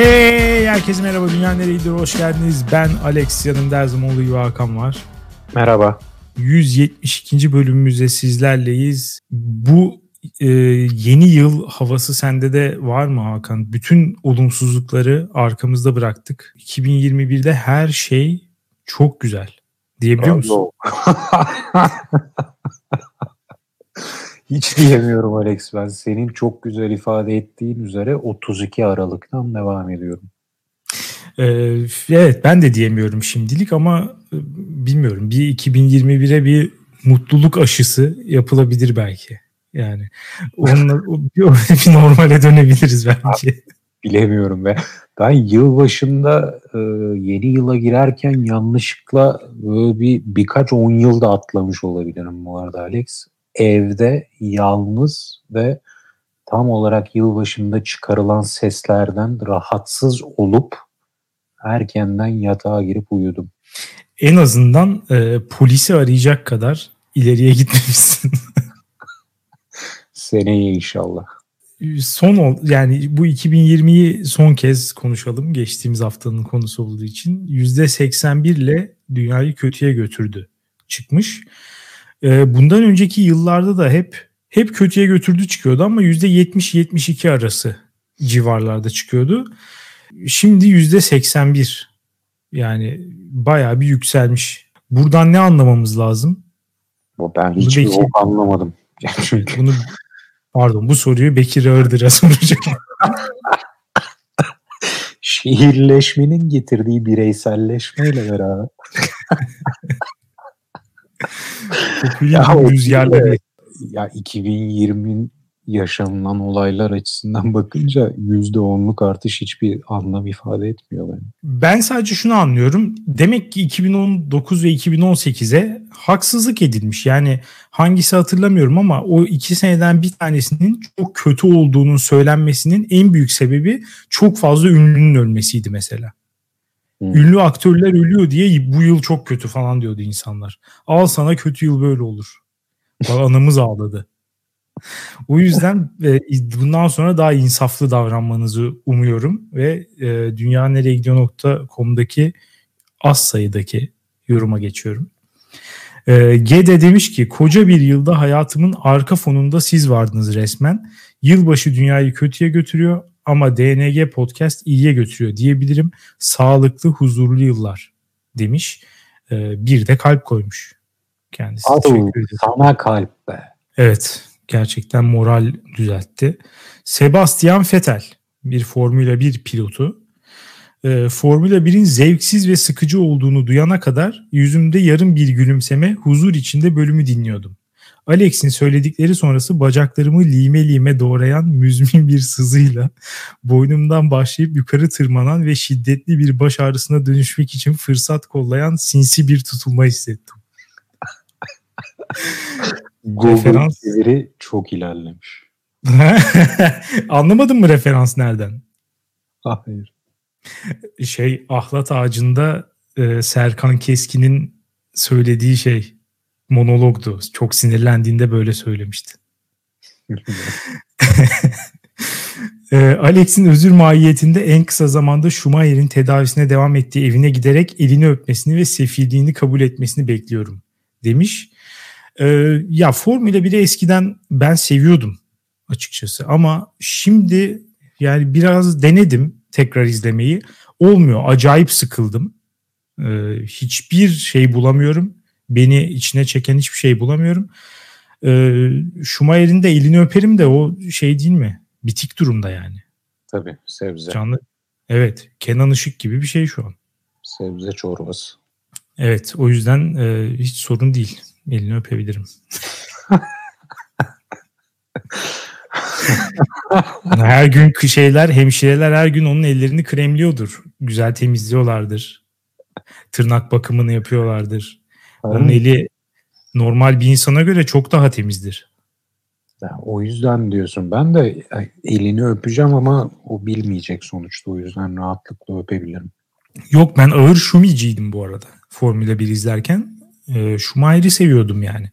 Hey herkese merhaba Dünya Nereyedir hoş geldiniz. Ben Alex yanımda her zaman olduğu gibi Hakan var. Merhaba. 172. bölümümüzde sizlerleyiz. Bu e, yeni yıl havası sende de var mı Hakan? Bütün olumsuzlukları arkamızda bıraktık. 2021'de her şey çok güzel. Diyebiliyor musun? Hiç diyemiyorum Alex ben. Senin çok güzel ifade ettiğin üzere 32 Aralık'tan devam ediyorum. Ee, evet ben de diyemiyorum şimdilik ama e, bilmiyorum. Bir 2021'e bir mutluluk aşısı yapılabilir belki. Yani onunla bir, bir normale dönebiliriz belki. Bilemiyorum be. Ben yılbaşında e, yeni yıla girerken yanlışlıkla böyle bir birkaç on yılda atlamış olabilirim bu arada Alex evde yalnız ve tam olarak yılbaşında çıkarılan seslerden rahatsız olup erkenden yatağa girip uyudum. En azından e, polisi arayacak kadar ileriye gitmemişsin. Seneye inşallah. Son ol, yani bu 2020'yi son kez konuşalım. Geçtiğimiz haftanın konusu olduğu için %81 ile dünyayı kötüye götürdü çıkmış. E, bundan önceki yıllarda da hep hep kötüye götürdü çıkıyordu ama %70-72 arası civarlarda çıkıyordu. Şimdi %81 yani bayağı bir yükselmiş. Buradan ne anlamamız lazım? Ben hiç Bekir, yok anlamadım. Çünkü... Bunu, pardon bu soruyu Bekir Ağırdır'a soracağım. Şehirleşmenin getirdiği bireyselleşmeyle beraber. Popülizm rüzgarları. Ya 2020'nin yaşanılan olaylar açısından bakınca %10'luk artış hiçbir anlam ifade etmiyor bence. Ben sadece şunu anlıyorum. Demek ki 2019 ve 2018'e haksızlık edilmiş. Yani hangisi hatırlamıyorum ama o iki seneden bir tanesinin çok kötü olduğunun söylenmesinin en büyük sebebi çok fazla ünlünün ölmesiydi mesela. Hmm. Ünlü aktörler ölüyor diye bu yıl çok kötü falan diyordu insanlar. Al sana kötü yıl böyle olur. Bak anamız ağladı. O yüzden e, bundan sonra daha insaflı davranmanızı umuyorum ve e, dünyanereyegidiyor.com'daki az sayıdaki yoruma geçiyorum. E, Gede demiş ki koca bir yılda hayatımın arka fonunda siz vardınız resmen. Yılbaşı dünyayı kötüye götürüyor ama DNG podcast iyiye götürüyor diyebilirim. Sağlıklı, huzurlu yıllar demiş. Ee, bir de kalp koymuş kendisi. Adu, sana kalp be. Evet gerçekten moral düzeltti. Sebastian Vettel bir Formula 1 pilotu. Ee, Formula 1'in zevksiz ve sıkıcı olduğunu duyana kadar yüzümde yarım bir gülümseme huzur içinde bölümü dinliyordum. Alex'in söyledikleri sonrası bacaklarımı lime lime doğrayan müzmin bir sızıyla boynumdan başlayıp yukarı tırmanan ve şiddetli bir baş ağrısına dönüşmek için fırsat kollayan sinsi bir tutulma hissettim. Google referans... çeviri çok ilerlemiş. Anlamadın mı referans nereden? Hayır. Şey ahlat ağacında e, Serkan Keskin'in söylediği şey monologdu. Çok sinirlendiğinde böyle söylemişti. e, Alex'in özür mahiyetinde en kısa zamanda Schumacher'in tedavisine devam ettiği evine giderek elini öpmesini ve sefilliğini kabul etmesini bekliyorum demiş. E, ya Formula 1'i eskiden ben seviyordum açıkçası ama şimdi yani biraz denedim tekrar izlemeyi. Olmuyor. Acayip sıkıldım. Ee, hiçbir şey bulamıyorum beni içine çeken hiçbir şey bulamıyorum. Ee, Schumacher'in de elini öperim de o şey değil mi? Bitik durumda yani. Tabii sebze. Canlı. Evet Kenan Işık gibi bir şey şu an. Sebze çorbası. Evet o yüzden e, hiç sorun değil. Elini öpebilirim. her gün şeyler, hemşireler her gün onun ellerini kremliyordur. Güzel temizliyorlardır. Tırnak bakımını yapıyorlardır. Onun eli normal bir insana göre çok daha temizdir. Ya, o yüzden diyorsun. Ben de elini öpeceğim ama o bilmeyecek sonuçta. O yüzden rahatlıkla öpebilirim. Yok ben ağır Şumiciydim bu arada. Formula 1 izlerken. E, Schumacher'i seviyordum yani.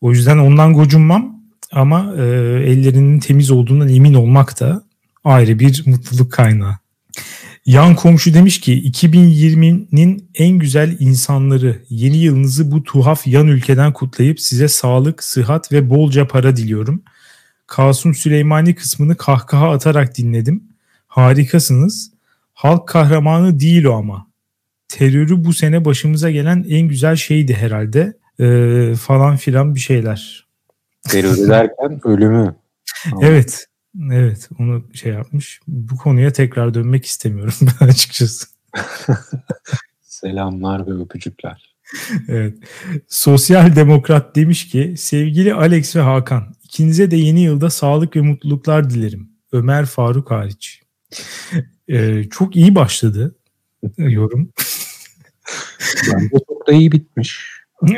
O yüzden ondan gocunmam. Ama e, ellerinin temiz olduğundan emin olmak da ayrı bir mutluluk kaynağı. Yan komşu demiş ki 2020'nin en güzel insanları yeni yılınızı bu tuhaf yan ülkeden kutlayıp size sağlık, sıhhat ve bolca para diliyorum. Kasım Süleymani kısmını kahkaha atarak dinledim. Harikasınız. Halk kahramanı değil o ama. Terörü bu sene başımıza gelen en güzel şeydi herhalde. Ee, falan filan bir şeyler. Terörü derken ölümü. evet. Evet onu şey yapmış. Bu konuya tekrar dönmek istemiyorum ben açıkçası. Selamlar ve öpücükler. evet. Sosyal Demokrat demiş ki sevgili Alex ve Hakan ikinize de yeni yılda sağlık ve mutluluklar dilerim. Ömer Faruk hariç. Ee, çok iyi başladı yorum. Bence çok da iyi bitmiş.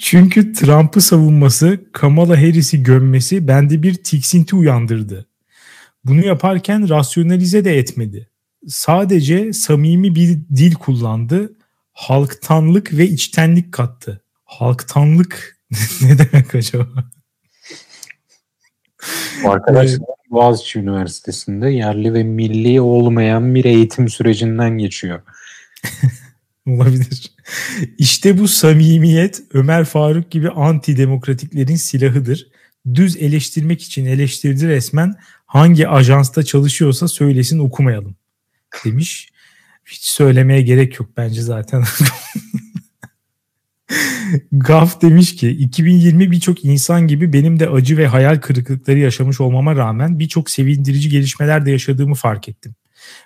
Çünkü Trump'ı savunması, Kamala Harris'i gömmesi bende bir tiksinti uyandırdı. Bunu yaparken rasyonalize de etmedi. Sadece samimi bir dil kullandı. Halktanlık ve içtenlik kattı. Halktanlık ne demek acaba? Arkadaşlar Boğaziçi Üniversitesi'nde yerli ve milli olmayan bir eğitim sürecinden geçiyor. Olabilir. İşte bu samimiyet Ömer Faruk gibi anti demokratiklerin silahıdır. Düz eleştirmek için eleştirdi resmen. Hangi ajansta çalışıyorsa söylesin okumayalım demiş. Hiç söylemeye gerek yok bence zaten. Gaf demiş ki 2020 birçok insan gibi benim de acı ve hayal kırıklıkları yaşamış olmama rağmen birçok sevindirici gelişmeler de yaşadığımı fark ettim.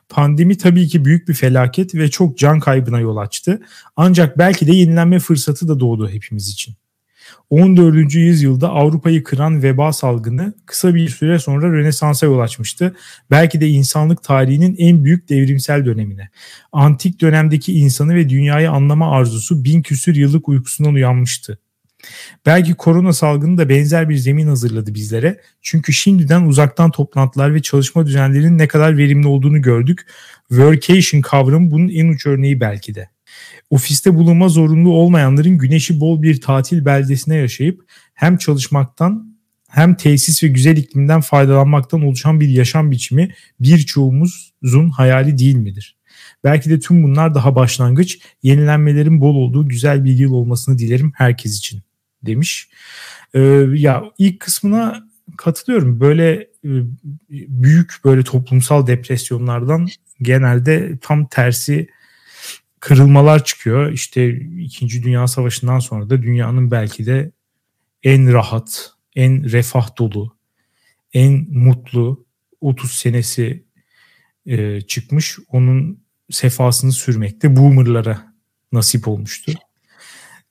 Pandemi tabii ki büyük bir felaket ve çok can kaybına yol açtı. Ancak belki de yenilenme fırsatı da doğdu hepimiz için. 14. yüzyılda Avrupa'yı kıran veba salgını kısa bir süre sonra Rönesans'a yol açmıştı. Belki de insanlık tarihinin en büyük devrimsel dönemine. Antik dönemdeki insanı ve dünyayı anlama arzusu bin küsür yıllık uykusundan uyanmıştı. Belki korona salgını da benzer bir zemin hazırladı bizlere. Çünkü şimdiden uzaktan toplantılar ve çalışma düzenlerinin ne kadar verimli olduğunu gördük. Workation kavramı bunun en uç örneği belki de. Ofiste bulunma zorunlu olmayanların güneşi bol bir tatil beldesine yaşayıp hem çalışmaktan hem tesis ve güzel iklimden faydalanmaktan oluşan bir yaşam biçimi birçoğumuzun hayali değil midir? Belki de tüm bunlar daha başlangıç, yenilenmelerin bol olduğu güzel bir yıl olmasını dilerim herkes için demiş. Ee, ya ilk kısmına katılıyorum. Böyle e, büyük böyle toplumsal depresyonlardan genelde tam tersi kırılmalar çıkıyor. İşte İkinci Dünya Savaşı'ndan sonra da dünyanın belki de en rahat, en refah dolu, en mutlu 30 senesi e, çıkmış. Onun sefasını sürmekte boomerlara nasip olmuştu.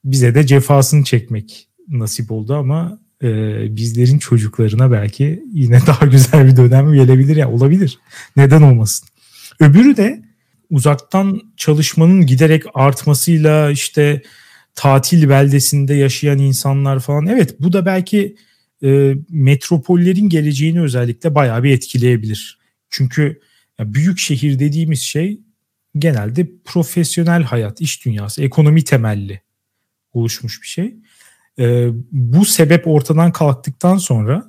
Bize de cefasını çekmek nasip oldu ama e, bizlerin çocuklarına belki yine daha güzel bir dönem gelebilir ya olabilir. Neden olmasın? Öbürü de uzaktan çalışmanın giderek artmasıyla işte tatil beldesinde yaşayan insanlar falan. Evet bu da belki e, metropollerin geleceğini özellikle bayağı bir etkileyebilir. Çünkü ya büyük şehir dediğimiz şey genelde profesyonel hayat, iş dünyası, ekonomi temelli oluşmuş bir şey. E, bu sebep ortadan kalktıktan sonra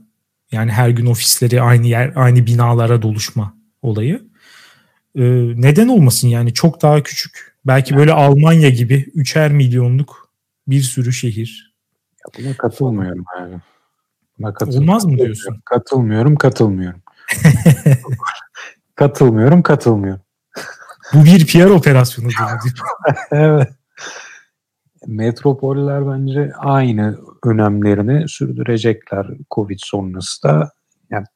yani her gün ofisleri aynı yer, aynı binalara doluşma olayı e, neden olmasın yani çok daha küçük. Belki böyle Almanya gibi üçer milyonluk bir sürü şehir. Ya buna katılmıyorum abi. Buna katılmıyorum. Olmaz mı diyorsun? Katılmıyorum, katılmıyorum. katılmıyorum, katılmıyorum. Bu bir PR operasyonu. evet. Metropoller bence aynı önemlerini sürdürecekler Covid sonrası da. Yani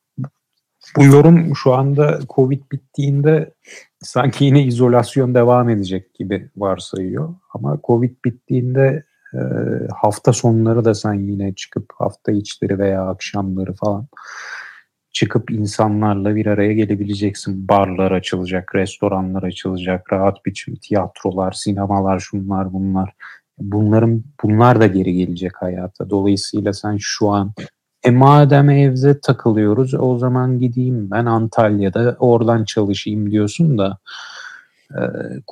bu yorum şu anda Covid bittiğinde sanki yine izolasyon devam edecek gibi varsayıyor. Ama Covid bittiğinde e, hafta sonları da sen yine çıkıp hafta içleri veya akşamları falan çıkıp insanlarla bir araya gelebileceksin. Barlar açılacak, restoranlar açılacak, rahat biçim tiyatrolar, sinemalar, şunlar bunlar. Bunların bunlar da geri gelecek hayata. Dolayısıyla sen şu an e madem evde takılıyoruz o zaman gideyim ben Antalya'da oradan çalışayım diyorsun da e,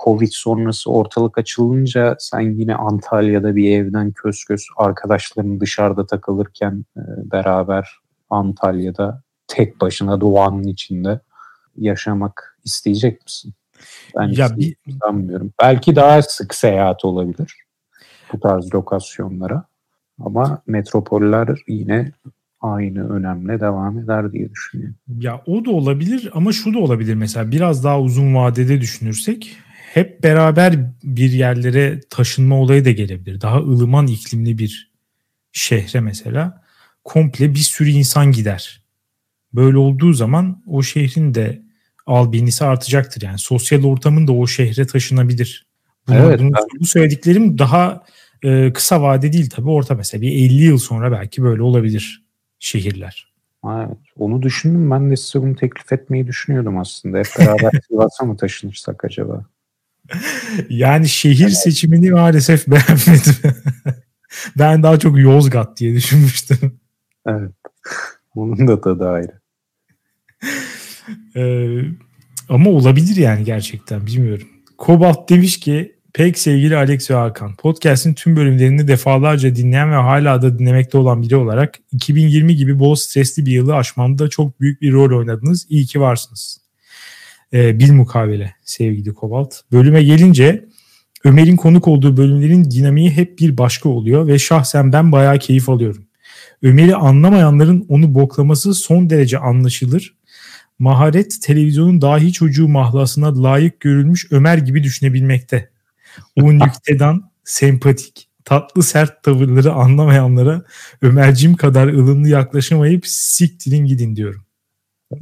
Covid sonrası ortalık açılınca sen yine Antalya'da bir evden kös kös arkadaşların dışarıda takılırken e, beraber Antalya'da tek başına doğanın içinde yaşamak isteyecek misin? Ben ya bir, sanmıyorum. Belki daha sık seyahat olabilir bu tarz lokasyonlara. Ama metropoller yine aynı önemle devam eder diye düşünüyorum. Ya o da olabilir ama şu da olabilir mesela biraz daha uzun vadede düşünürsek hep beraber bir yerlere taşınma olayı da gelebilir. Daha ılıman iklimli bir şehre mesela komple bir sürü insan gider. Böyle olduğu zaman o şehrin de albinisi artacaktır. Yani sosyal ortamın da o şehre taşınabilir. Bunu, evet, ben... Bu söylediklerim daha e, kısa vade değil tabii orta mesela bir 50 yıl sonra belki böyle olabilir şehirler. Evet, onu düşündüm. Ben de size bunu teklif etmeyi düşünüyordum aslında. Hep beraber Sivas'a mı taşınırsak acaba? yani şehir evet. seçimini maalesef beğenmedim. ben daha çok Yozgat diye düşünmüştüm. Evet. Onun da tadı ayrı. ee, ama olabilir yani gerçekten bilmiyorum. Kobalt demiş ki pek sevgili Alex ve Hakan podcast'in tüm bölümlerini defalarca dinleyen ve hala da dinlemekte olan biri olarak 2020 gibi bol stresli bir yılı aşmamda çok büyük bir rol oynadınız. İyi ki varsınız. Ee, bil mukabele sevgili Kobalt. Bölüme gelince Ömer'in konuk olduğu bölümlerin dinamiği hep bir başka oluyor ve şahsen ben bayağı keyif alıyorum. Ömer'i anlamayanların onu boklaması son derece anlaşılır. Maharet televizyonun dahi çocuğu mahlasına layık görülmüş Ömer gibi düşünebilmekte. O nüktedan, sempatik, tatlı sert tavırları anlamayanlara Ömercim kadar ılımlı yaklaşamayıp siktirin gidin diyorum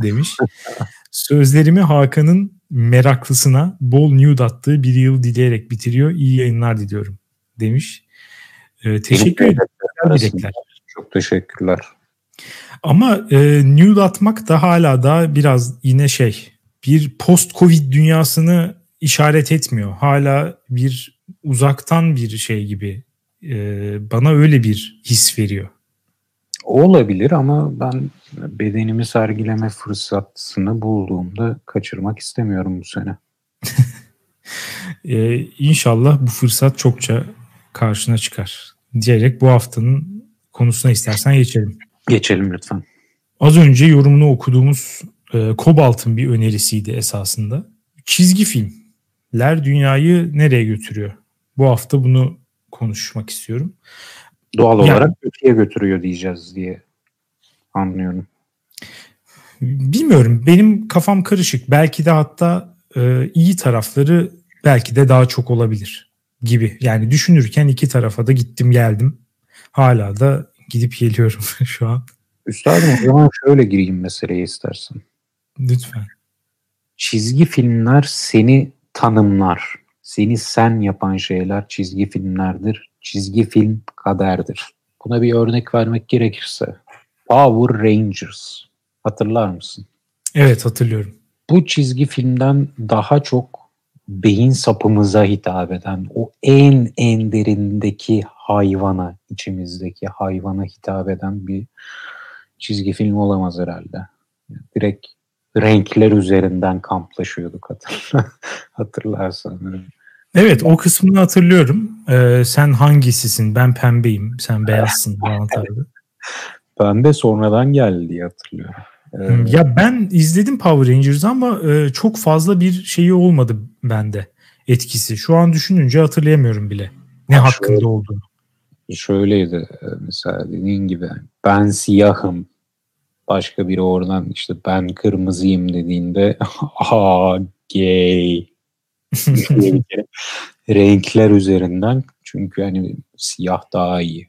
demiş. Sözlerimi Hakan'ın meraklısına bol nude attığı bir yıl dileyerek bitiriyor. İyi yayınlar diliyorum demiş. Ee, teşekkür ederim. Çok teşekkürler. Ama e, nude atmak da hala da biraz yine şey bir post-covid dünyasını işaret etmiyor. Hala bir uzaktan bir şey gibi e, bana öyle bir his veriyor. Olabilir ama ben bedenimi sergileme fırsatını bulduğumda kaçırmak istemiyorum bu sene. ee, inşallah bu fırsat çokça karşına çıkar diyerek bu haftanın konusuna istersen geçelim. Geçelim lütfen. Az önce yorumunu okuduğumuz e, Kobalt'ın bir önerisiydi esasında. Çizgi filmler dünyayı nereye götürüyor? Bu hafta bunu konuşmak istiyorum. Doğal yani, olarak kötüye götürüyor diyeceğiz diye anlıyorum. Bilmiyorum. Benim kafam karışık. Belki de hatta e, iyi tarafları belki de daha çok olabilir gibi. Yani düşünürken iki tarafa da gittim geldim. Hala da gidip geliyorum şu an. Üstadım o zaman şöyle gireyim meseleye istersen. Lütfen. Çizgi filmler seni tanımlar. Seni sen yapan şeyler çizgi filmlerdir. Çizgi film kaderdir. Buna bir örnek vermek gerekirse Power Rangers hatırlar mısın? Evet hatırlıyorum. Bu çizgi filmden daha çok beyin sapımıza hitap eden o en en derindeki hayvana, içimizdeki hayvana hitap eden bir çizgi film olamaz herhalde. Direkt renkler üzerinden kamplaşıyorduk hatırla, hatırlarsan. Evet o kısmını hatırlıyorum. Ee, sen hangisisin? Ben pembeyim. Sen beyazsın falan tarzı. Pembe sonradan geldi diye hatırlıyorum. Ee, ya ben izledim Power Rangers ama e, çok fazla bir şeyi olmadı bende etkisi. Şu an düşününce hatırlayamıyorum bile ne hakkında şöyle, olduğunu. Şöyleydi e, mesela dediğin gibi ben siyahım başka biri oradan işte ben kırmızıyım dediğinde aa gay renkler üzerinden çünkü hani siyah daha iyi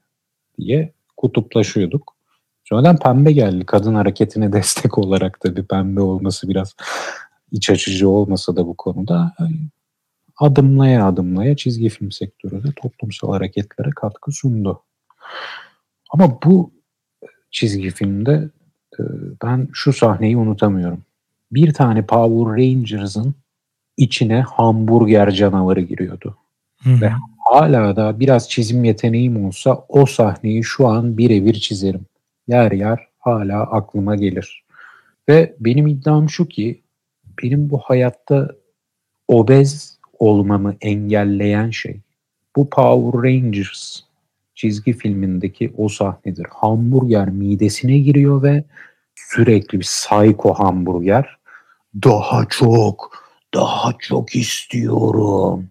diye kutuplaşıyorduk. Sonradan pembe geldi. Kadın hareketine destek olarak da bir pembe olması biraz iç açıcı olmasa da bu konuda adımlaya adımlaya çizgi film sektörü de toplumsal hareketlere katkı sundu. Ama bu çizgi filmde ben şu sahneyi unutamıyorum. Bir tane Power Rangers'ın içine hamburger canavarı giriyordu. Hı-hı. Ve hala da biraz çizim yeteneğim olsa o sahneyi şu an birebir çizerim yer yer hala aklıma gelir. Ve benim iddiam şu ki benim bu hayatta obez olmamı engelleyen şey bu Power Rangers çizgi filmindeki o sahnedir. Hamburger midesine giriyor ve sürekli bir psycho hamburger daha çok, daha çok istiyorum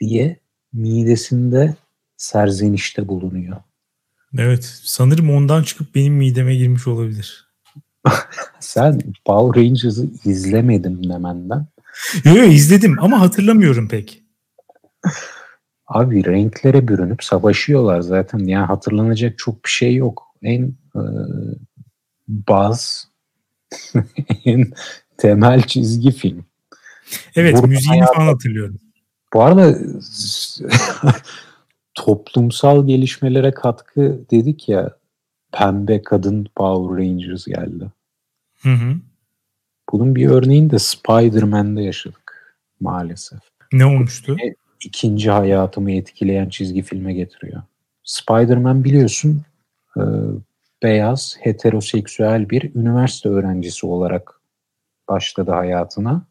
diye midesinde serzenişte bulunuyor. Evet sanırım ondan çıkıp benim mideme girmiş olabilir. Sen Power Rangers'ı izlemedim demenden. Yok yok izledim ama hatırlamıyorum pek. Abi renklere bürünüp savaşıyorlar zaten. Yani hatırlanacak çok bir şey yok. En e, baz, en temel çizgi film. Evet Burada müziğini hayata, falan hatırlıyorum. Bu arada toplumsal gelişmelere katkı dedik ya pembe kadın Power Rangers geldi. Hı hı. Bunun bir örneğini de Spider-Man'de yaşadık maalesef. Ne olmuştu? İkinci hayatımı etkileyen çizgi filme getiriyor. Spider-Man biliyorsun e, beyaz, heteroseksüel bir üniversite öğrencisi olarak başladı hayatına.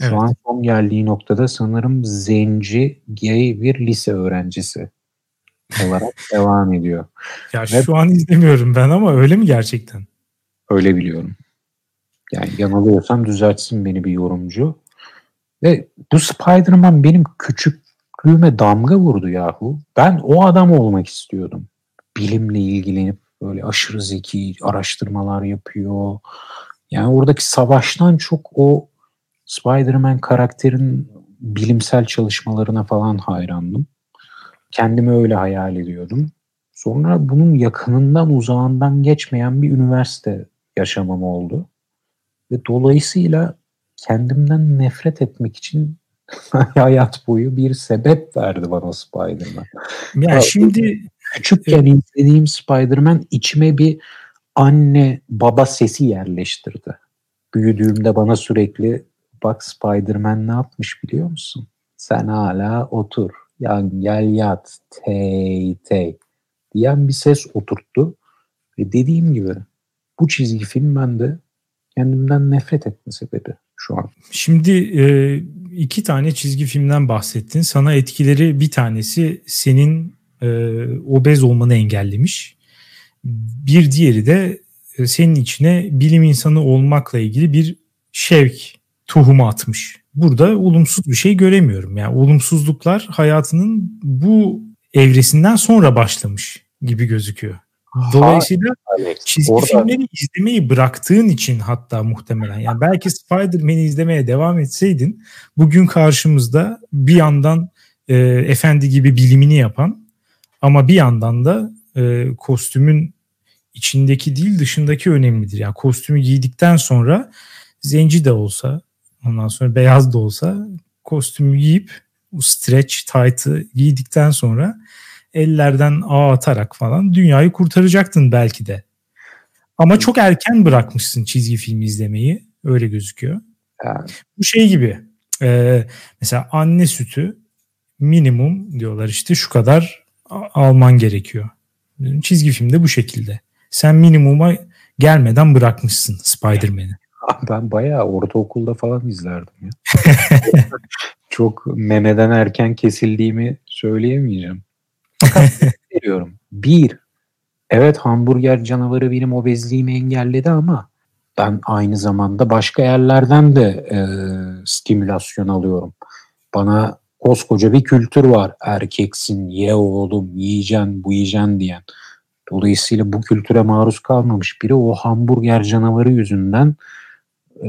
Şu evet. an son geldiği noktada sanırım zenci, gay bir lise öğrencisi olarak devam ediyor. Ya Ve şu an izlemiyorum ben ama öyle mi gerçekten? Öyle biliyorum. Yani yanılıyorsam düzeltsin beni bir yorumcu. Ve bu Spider-Man benim küçüklüğüme damga vurdu yahu. Ben o adam olmak istiyordum. Bilimle ilgilenip böyle aşırı zeki araştırmalar yapıyor. Yani oradaki savaştan çok o Spider-Man karakterin bilimsel çalışmalarına falan hayrandım. Kendimi öyle hayal ediyordum. Sonra bunun yakınından uzağından geçmeyen bir üniversite yaşamam oldu. Ve dolayısıyla kendimden nefret etmek için hayat boyu bir sebep verdi bana Spider-Man. Ya şimdi küçükken izlediğim Spider-Man içime bir anne baba sesi yerleştirdi. Büyüdüğümde bana sürekli bak Spider-Man ne yapmış biliyor musun? Sen hala otur, yan gel yat, tey tey diyen bir ses oturttu. Ve dediğim gibi bu çizgi film bende kendimden nefret etme sebebi şu an. Şimdi e, iki tane çizgi filmden bahsettin. Sana etkileri bir tanesi senin e, obez olmanı engellemiş. Bir diğeri de e, senin içine bilim insanı olmakla ilgili bir şevk tohumu atmış. Burada olumsuz bir şey göremiyorum. Yani olumsuzluklar hayatının bu evresinden sonra başlamış gibi gözüküyor. Dolayısıyla Alex, çizgi orada... filmleri izlemeyi bıraktığın için hatta muhtemelen yani belki Spider-Man'i izlemeye devam etseydin bugün karşımızda bir yandan e, efendi gibi bilimini yapan ama bir yandan da e, kostümün içindeki değil dışındaki önemlidir. Yani kostümü giydikten sonra zenci de olsa ondan sonra beyaz da olsa kostümü giyip o stretch tight'ı giydikten sonra ellerden ağ atarak falan dünyayı kurtaracaktın belki de. Ama çok erken bırakmışsın çizgi film izlemeyi. Öyle gözüküyor. Yani. Bu şey gibi. E, mesela anne sütü minimum diyorlar işte şu kadar alman gerekiyor. Çizgi filmde bu şekilde. Sen minimuma gelmeden bırakmışsın Spider-Man'i. Ben bayağı ortaokulda falan izlerdim ya. Çok memeden erken kesildiğimi söyleyemeyeceğim. Fakat veriyorum. Bir, evet hamburger canavarı benim obezliğimi engelledi ama ben aynı zamanda başka yerlerden de e, stimülasyon alıyorum. Bana koskoca bir kültür var. Erkeksin, ye oğlum, yiyeceksin, bu yiyeceksin diyen. Dolayısıyla bu kültüre maruz kalmamış biri o hamburger canavarı yüzünden e,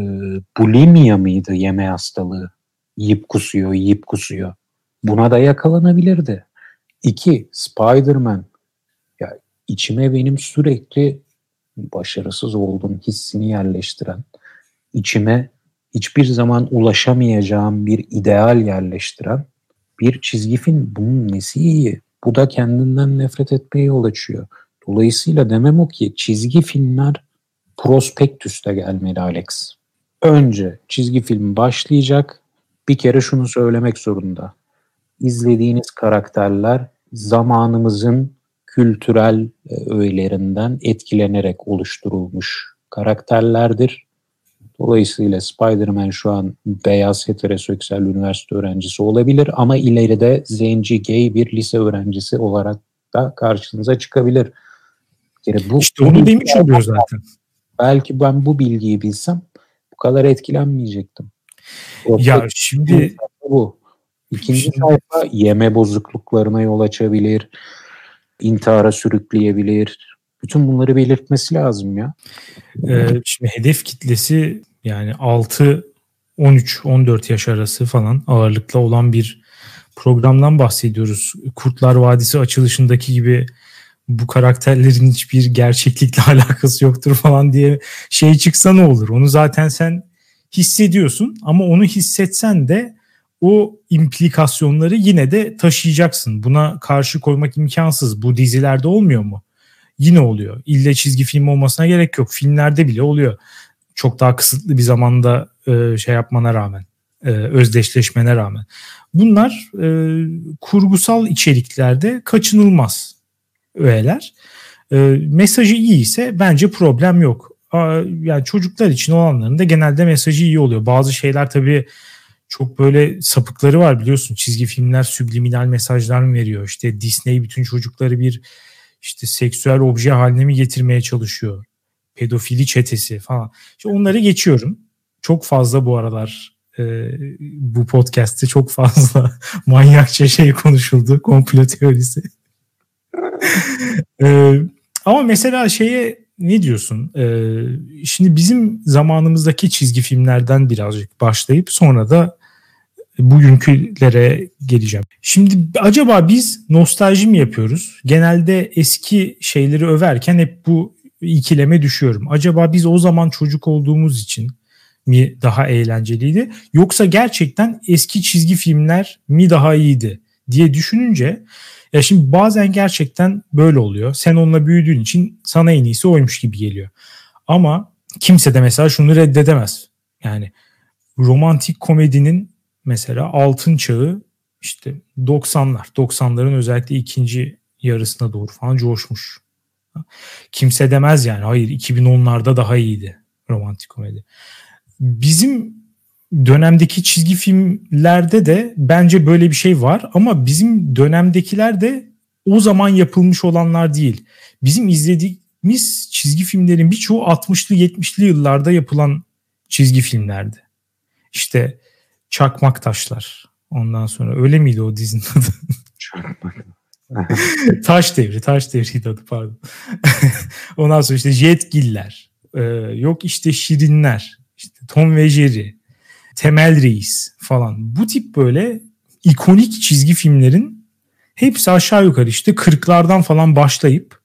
bulimia mıydı yeme hastalığı? Yiyip kusuyor, yiyip kusuyor. Buna da yakalanabilirdi. İki, Spider-Man. Ya içime benim sürekli başarısız olduğum hissini yerleştiren, içime hiçbir zaman ulaşamayacağım bir ideal yerleştiren bir çizgi film. Bunun nesi iyi? Bu da kendinden nefret etmeye yol açıyor. Dolayısıyla demem o ki çizgi filmler prospektüste gelmeli Alex. Önce çizgi film başlayacak. Bir kere şunu söylemek zorunda. İzlediğiniz karakterler zamanımızın kültürel e, öğelerinden etkilenerek oluşturulmuş karakterlerdir. Dolayısıyla Spider-Man şu an beyaz heteroseksüel üniversite öğrencisi olabilir ama ileride zenci gay bir lise öğrencisi olarak da karşınıza çıkabilir. Yani bu, işte onu demiş oluyor zaten. Belki ben bu bilgiyi bilsem bu kadar etkilenmeyecektim. Yoksa ya şimdi bu. İkinci şimdi, sayfa yeme bozukluklarına yol açabilir, intihara sürükleyebilir. Bütün bunları belirtmesi lazım ya. Ee, şimdi hedef kitlesi yani 6 13-14 yaş arası falan ağırlıkla olan bir programdan bahsediyoruz. Kurtlar Vadisi açılışındaki gibi bu karakterlerin hiçbir gerçeklikle alakası yoktur falan diye şey çıksa ne olur? Onu zaten sen hissediyorsun ama onu hissetsen de o implikasyonları yine de taşıyacaksın. Buna karşı koymak imkansız. Bu dizilerde olmuyor mu? Yine oluyor. İlle çizgi film olmasına gerek yok. Filmlerde bile oluyor. Çok daha kısıtlı bir zamanda e, şey yapmana rağmen, e, özdeşleşmene rağmen. Bunlar e, kurgusal içeriklerde kaçınılmaz öğeler. E, mesajı iyi ise bence problem yok. Yani çocuklar için olanların da genelde mesajı iyi oluyor. Bazı şeyler tabii çok böyle sapıkları var biliyorsun. Çizgi filmler subliminal mesajlar mı veriyor? İşte Disney bütün çocukları bir işte seksüel obje haline mi getirmeye çalışıyor? Pedofili çetesi falan. İşte onları geçiyorum. Çok fazla bu aralar e, bu podcast'te çok fazla manyakça şey konuşuldu. Komplo teorisi. e, ama mesela şeye ne diyorsun? E, şimdi bizim zamanımızdaki çizgi filmlerden birazcık başlayıp sonra da bugünkülere geleceğim. Şimdi acaba biz nostalji mi yapıyoruz? Genelde eski şeyleri överken hep bu ikileme düşüyorum. Acaba biz o zaman çocuk olduğumuz için mi daha eğlenceliydi yoksa gerçekten eski çizgi filmler mi daha iyiydi diye düşününce ya şimdi bazen gerçekten böyle oluyor. Sen onunla büyüdüğün için sana en iyisi oymuş gibi geliyor. Ama kimse de mesela şunu reddedemez. Yani romantik komedinin mesela altın çağı işte 90'lar. 90'ların özellikle ikinci yarısına doğru falan coşmuş. Kimse demez yani hayır 2010'larda daha iyiydi romantik komedi bizim dönemdeki çizgi filmlerde de bence böyle bir şey var ama bizim dönemdekiler de o zaman yapılmış olanlar değil. Bizim izlediğimiz çizgi filmlerin birçoğu 60'lı 70'li yıllarda yapılan çizgi filmlerdi. İşte Çakmak Taşlar. Ondan sonra öyle miydi o dizinin adı? taş devri, taş devriydi adı pardon. Ondan sonra işte Jetgiller. Ee, yok işte Şirinler işte Tom ve Jerry, Temel Reis falan. Bu tip böyle ikonik çizgi filmlerin hepsi aşağı yukarı işte 40'lardan falan başlayıp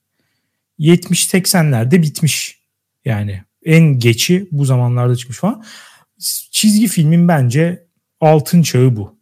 70-80'lerde bitmiş. Yani en geçi bu zamanlarda çıkmış falan. Çizgi filmin bence altın çağı bu.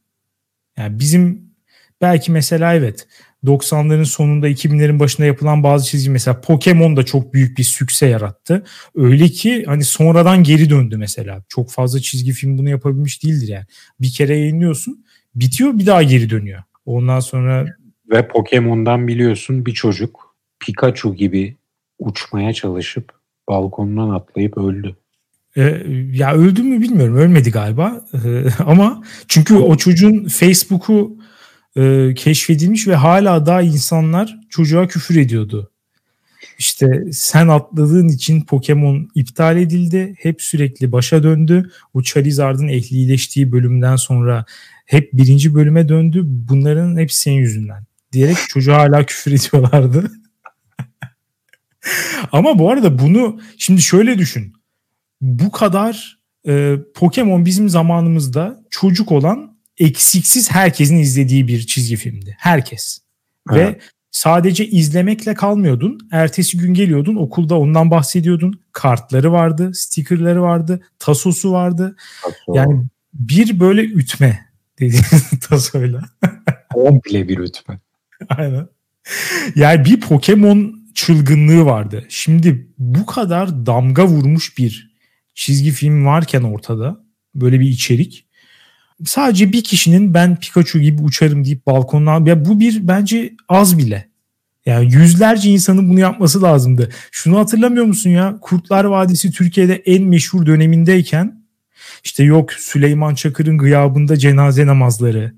Yani bizim belki mesela evet 90'ların sonunda 2000'lerin başında yapılan bazı çizgi mesela Pokemon da çok büyük bir sükse yarattı. Öyle ki hani sonradan geri döndü mesela. Çok fazla çizgi film bunu yapabilmiş değildir yani. Bir kere yayınlıyorsun bitiyor bir daha geri dönüyor. Ondan sonra ve Pokemon'dan biliyorsun bir çocuk Pikachu gibi uçmaya çalışıp balkondan atlayıp öldü. Ee, ya öldü mü bilmiyorum. Ölmedi galiba. Ee, ama çünkü o çocuğun Facebook'u e, keşfedilmiş ve hala daha insanlar çocuğa küfür ediyordu. İşte sen atladığın için Pokemon iptal edildi. Hep sürekli başa döndü. O Charizard'ın ehlileştiği bölümden sonra hep birinci bölüme döndü. Bunların hepsi senin yüzünden. Diyerek çocuğa hala küfür ediyorlardı. Ama bu arada bunu şimdi şöyle düşün. Bu kadar e, Pokemon bizim zamanımızda çocuk olan eksiksiz herkesin izlediği bir çizgi filmdi. Herkes. Evet. Ve sadece izlemekle kalmıyordun. Ertesi gün geliyordun okulda ondan bahsediyordun. Kartları vardı, stikerleri vardı, tasosu vardı. Taso. Yani bir böyle ütme dediğimiz tasoyla. Komple bir ütme. Aynen. Yani bir Pokemon çılgınlığı vardı. Şimdi bu kadar damga vurmuş bir çizgi film varken ortada böyle bir içerik sadece bir kişinin ben Pikachu gibi uçarım deyip balkondan ya bu bir bence az bile. Yani yüzlerce insanın bunu yapması lazımdı. Şunu hatırlamıyor musun ya? Kurtlar Vadisi Türkiye'de en meşhur dönemindeyken işte yok Süleyman Çakır'ın gıyabında cenaze namazları.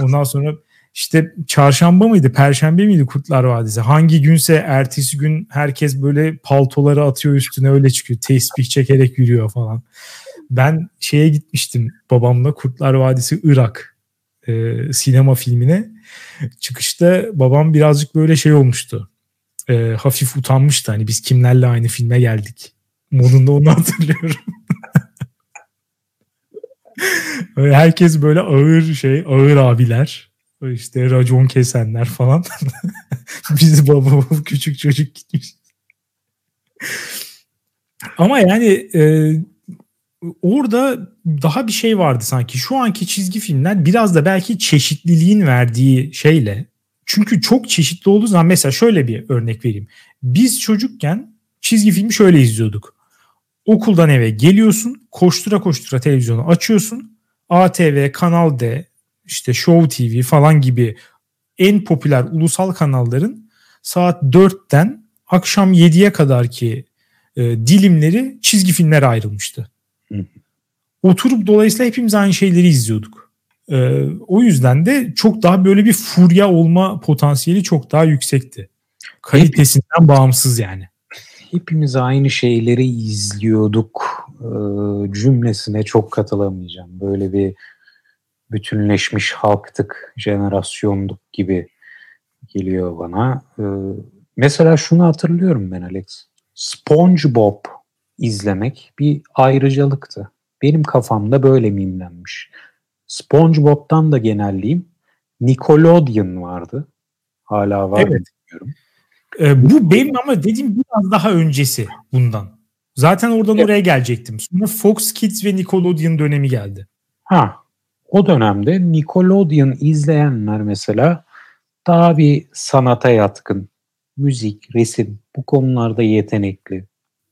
Ondan sonra işte çarşamba mıydı, perşembe miydi Kurtlar Vadisi? Hangi günse ertesi gün herkes böyle paltoları atıyor üstüne öyle çıkıyor. Tesbih çekerek yürüyor falan ben şeye gitmiştim babamla Kurtlar Vadisi Irak e, sinema filmine. Çıkışta babam birazcık böyle şey olmuştu. E, hafif utanmıştı hani biz kimlerle aynı filme geldik. Modunda onu hatırlıyorum. Herkes böyle ağır şey, ağır abiler. İşte racon kesenler falan. Biz baba küçük çocuk gitmiş. Ama yani e, orada daha bir şey vardı sanki. Şu anki çizgi filmler biraz da belki çeşitliliğin verdiği şeyle. Çünkü çok çeşitli olduğu zaman mesela şöyle bir örnek vereyim. Biz çocukken çizgi filmi şöyle izliyorduk. Okuldan eve geliyorsun, koştura koştura televizyonu açıyorsun. ATV, Kanal D, işte Show TV falan gibi en popüler ulusal kanalların saat 4'ten akşam 7'ye kadar ki e, dilimleri çizgi filmlere ayrılmıştı. Hı. Oturup dolayısıyla hepimiz aynı şeyleri izliyorduk. E, o yüzden de çok daha böyle bir furya olma potansiyeli çok daha yüksekti. Kalitesinden Hep, bağımsız yani. Hepimiz aynı şeyleri izliyorduk e, cümlesine çok katılamayacağım. Böyle bir bütünleşmiş halktık, jenerasyonduk gibi geliyor bana. E, mesela şunu hatırlıyorum ben Alex. SpongeBob izlemek bir ayrıcalıktı. Benim kafamda böyle mimlenmiş. SpongeBob'tan da genelleyeyim. Nickelodeon vardı. Hala var evet. bilmiyorum. Ee, bu benim ama dediğim biraz daha öncesi bundan. Zaten oradan evet. oraya gelecektim. Sonra Fox Kids ve Nickelodeon dönemi geldi. Ha. O dönemde Nickelodeon izleyenler mesela daha bir sanata yatkın, müzik, resim bu konularda yetenekli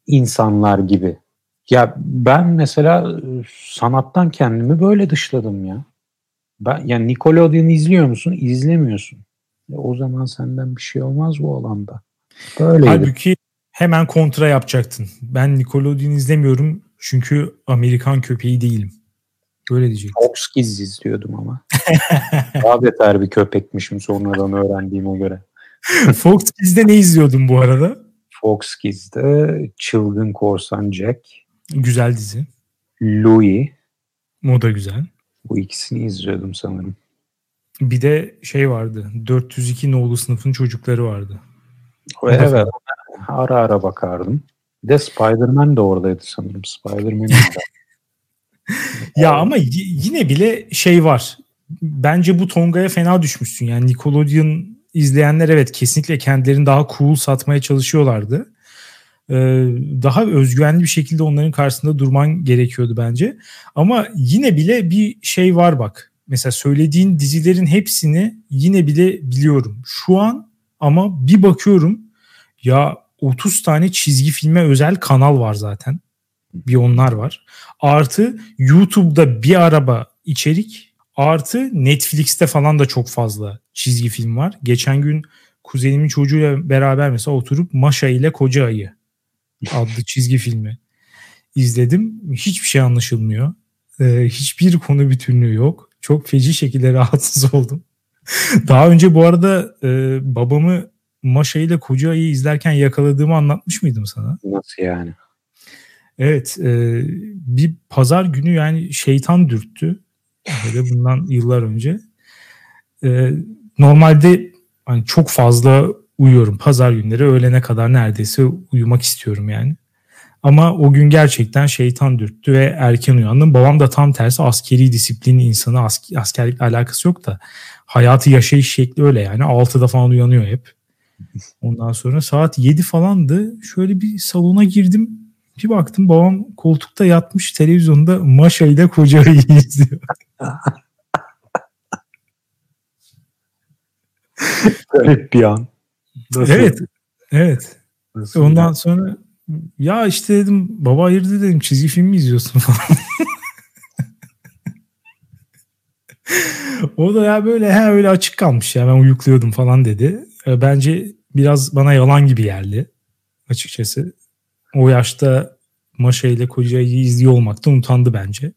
insanlar gibi. Ya ben mesela sanattan kendimi böyle dışladım ya. Ben yani Nickelodeon izliyor musun? İzlemiyorsun. E o zaman senden bir şey olmaz bu alanda. Böyle. Halbuki hemen kontra yapacaktın. Ben Nickelodeon izlemiyorum çünkü Amerikan köpeği değilim. Böyle diyecektim. Fox Kids izliyordum ama. Daha beter bir köpekmişim sonradan öğrendiğime göre. Fox Kids'de ne izliyordun bu arada? Fox Kids'de Çılgın Korsan Jack. Güzel dizi. Louis. O da güzel. Bu ikisini izliyordum sanırım. Bir de şey vardı. 402 nolu sınıfın çocukları vardı. Evet. Ara ara bakardım. Bir de Spider-Man de oradaydı sanırım. Spider-Man ya ama yine bile şey var. Bence bu Tonga'ya fena düşmüşsün. Yani Nickelodeon izleyenler evet kesinlikle kendilerini daha cool satmaya çalışıyorlardı. Ee, daha özgüvenli bir şekilde onların karşısında durman gerekiyordu bence. Ama yine bile bir şey var bak. Mesela söylediğin dizilerin hepsini yine bile biliyorum. Şu an ama bir bakıyorum ya 30 tane çizgi filme özel kanal var zaten. Bir onlar var. Artı YouTube'da bir araba içerik artı Netflix'te falan da çok fazla çizgi film var. Geçen gün kuzenimin çocuğuyla beraber mesela oturup Maşa ile Koca Ayı adlı çizgi filmi izledim. Hiçbir şey anlaşılmıyor. Ee, hiçbir konu bütünlüğü yok. Çok feci şekilde rahatsız oldum. Daha önce bu arada e, babamı Maşa ile Koca Ayı izlerken yakaladığımı anlatmış mıydım sana? Nasıl yani? Evet e, bir pazar günü yani şeytan dürttü. Böyle bundan yıllar önce. E, normalde hani çok fazla uyuyorum. Pazar günleri öğlene kadar neredeyse uyumak istiyorum yani. Ama o gün gerçekten şeytan dürttü ve erken uyandım. Babam da tam tersi askeri disiplin insanı ask- askerlikle alakası yok da hayatı yaşayış şekli öyle yani. 6'da falan uyanıyor hep. Ondan sonra saat 7 falandı. Şöyle bir salona girdim. Bir baktım babam koltukta yatmış televizyonda Maşa ile Koca'yı izliyor. Garip bir an. Nasıl? Evet. Evet. Nasıl Ondan ya? sonra ya işte dedim baba hayırdır dedim çizgi film mi izliyorsun falan. o da ya böyle he öyle açık kalmış ya ben uyukluyordum falan dedi. E, bence biraz bana yalan gibi geldi açıkçası. O yaşta Maşa ile Koca'yı izliyor olmaktan utandı bence.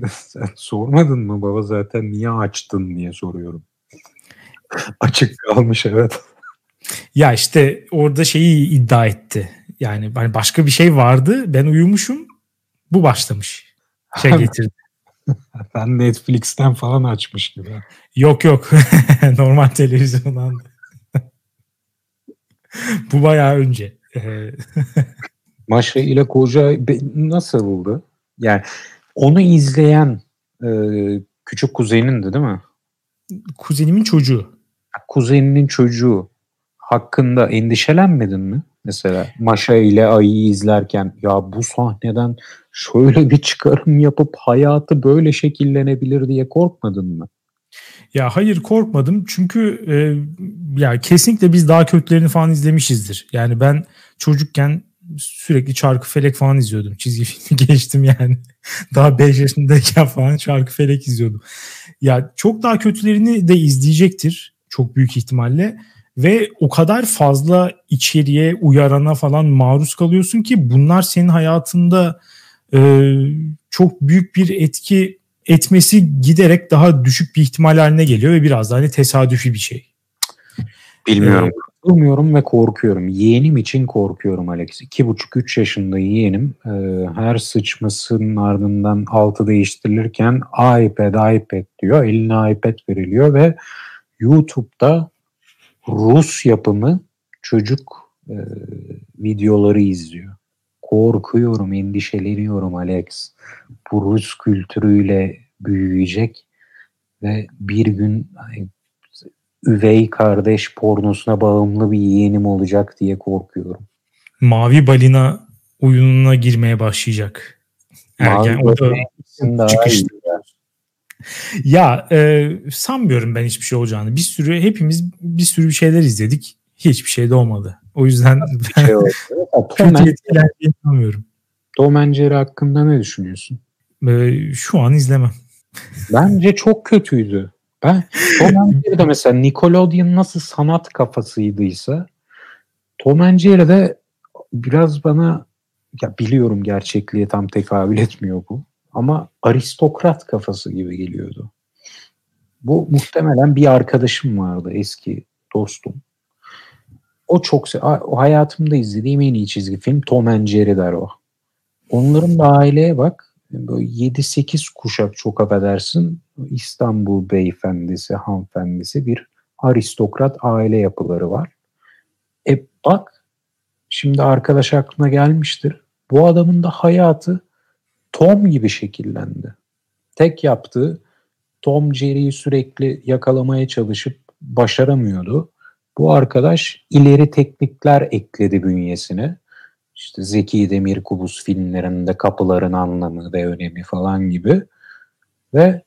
Sen sormadın mı baba zaten niye açtın diye soruyorum. Açık kalmış evet. Ya işte orada şeyi iddia etti. Yani hani başka bir şey vardı. Ben uyumuşum. Bu başlamış. şey getirdi. ben Netflix'ten falan açmış gibi. Yok yok. Normal televizyondan. Bu bayağı önce. Maşa ile Koca nasıl buldu? Yani onu izleyen e, küçük kuzenindi değil mi? Kuzenimin çocuğu. Kuzeninin çocuğu hakkında endişelenmedin mi? Mesela Maşa ile Ay'ı izlerken ya bu sahneden şöyle bir çıkarım yapıp hayatı böyle şekillenebilir diye korkmadın mı? Ya hayır korkmadım çünkü e, ya kesinlikle biz daha kötülerini falan izlemişizdir. Yani ben çocukken sürekli çarkı felek falan izliyordum. Çizgi filmi geçtim yani. Daha 5 yaşındayken falan çarkı felek izliyordum. Ya çok daha kötülerini de izleyecektir çok büyük ihtimalle ve o kadar fazla içeriye uyarana falan maruz kalıyorsun ki bunlar senin hayatında e, çok büyük bir etki etmesi giderek daha düşük bir ihtimal haline geliyor ve biraz daha hani tesadüfi bir şey. Bilmiyorum. Bilmiyorum ve korkuyorum. Yeğenim için korkuyorum Alex. İki buçuk üç yaşında yeğenim e, her sıçmasının ardından altı değiştirilirken iPad iPad diyor. Eline iPad veriliyor ve YouTube'da Rus yapımı çocuk e, videoları izliyor. Korkuyorum, endişeleniyorum Alex. Bu Rus kültürüyle büyüyecek ve bir gün üvey kardeş pornosuna bağımlı bir yeğenim olacak diye korkuyorum. Mavi balina oyununa girmeye başlayacak. Ergen, Mavi o da çıkışta. Ya e, sanmıyorum ben hiçbir şey olacağını. Bir sürü hepimiz bir sürü şeyler izledik. Hiçbir şey de olmadı. O yüzden ben şey etkilendiğini sanmıyorum. Tom and hakkında ne düşünüyorsun? E, şu an izlemem. Bence çok kötüydü. Ben Tom and Jerry'de mesela Nickelodeon nasıl sanat kafasıydıysa Tom and Jerry'de biraz bana ya biliyorum gerçekliğe tam tekabül etmiyor bu. Ama aristokrat kafası gibi geliyordu. Bu muhtemelen bir arkadaşım vardı eski dostum. O çok o hayatımda izlediğim en iyi çizgi film Tom and Jerry der o. Onların da aileye bak. Böyle 7-8 kuşak çok affedersin. İstanbul beyefendisi, hanımefendisi bir aristokrat aile yapıları var. E bak şimdi arkadaş aklına gelmiştir. Bu adamın da hayatı Tom gibi şekillendi. Tek yaptığı Tom Jerry'yi sürekli yakalamaya çalışıp başaramıyordu. Bu arkadaş ileri teknikler ekledi bünyesine. İşte Zeki Demir Kubus filmlerinde kapıların anlamı ve önemi falan gibi. Ve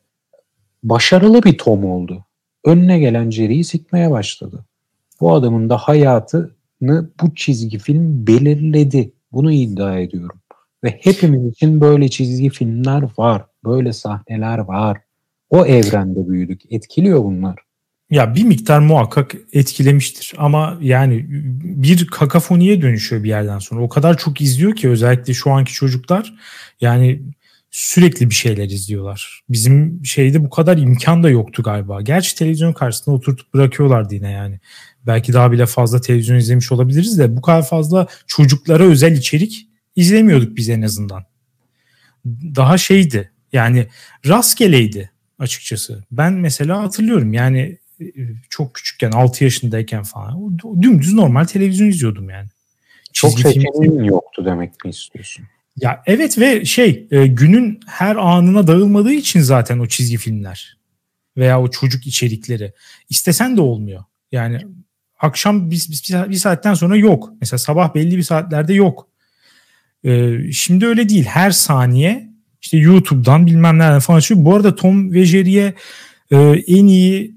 başarılı bir Tom oldu. Önüne gelen Jerry'yi sikmeye başladı. Bu adamın da hayatını bu çizgi film belirledi. Bunu iddia ediyorum. Ve hepimiz için böyle çizgi filmler var. Böyle sahneler var. O evrende büyüdük. Etkiliyor bunlar. Ya bir miktar muhakkak etkilemiştir ama yani bir kakafoniye dönüşüyor bir yerden sonra. O kadar çok izliyor ki özellikle şu anki çocuklar yani sürekli bir şeyler izliyorlar. Bizim şeyde bu kadar imkan da yoktu galiba. Gerçi televizyon karşısında oturtup bırakıyorlardı yine yani. Belki daha bile fazla televizyon izlemiş olabiliriz de bu kadar fazla çocuklara özel içerik izlemiyorduk biz en azından. Daha şeydi yani rastgeleydi açıkçası. Ben mesela hatırlıyorum yani çok küçükken 6 yaşındayken falan dümdüz normal televizyon izliyordum yani. Çok seçeneğin yoktu demek mi istiyorsun? Ya evet ve şey e, günün her anına dağılmadığı için zaten o çizgi filmler veya o çocuk içerikleri istesen de olmuyor. Yani akşam bir, bir, bir saatten sonra yok. Mesela sabah belli bir saatlerde yok. Ee, şimdi öyle değil. Her saniye işte YouTube'dan bilmem nereden falan açıyor. Bu arada Tom ve Jerry'e e, en iyi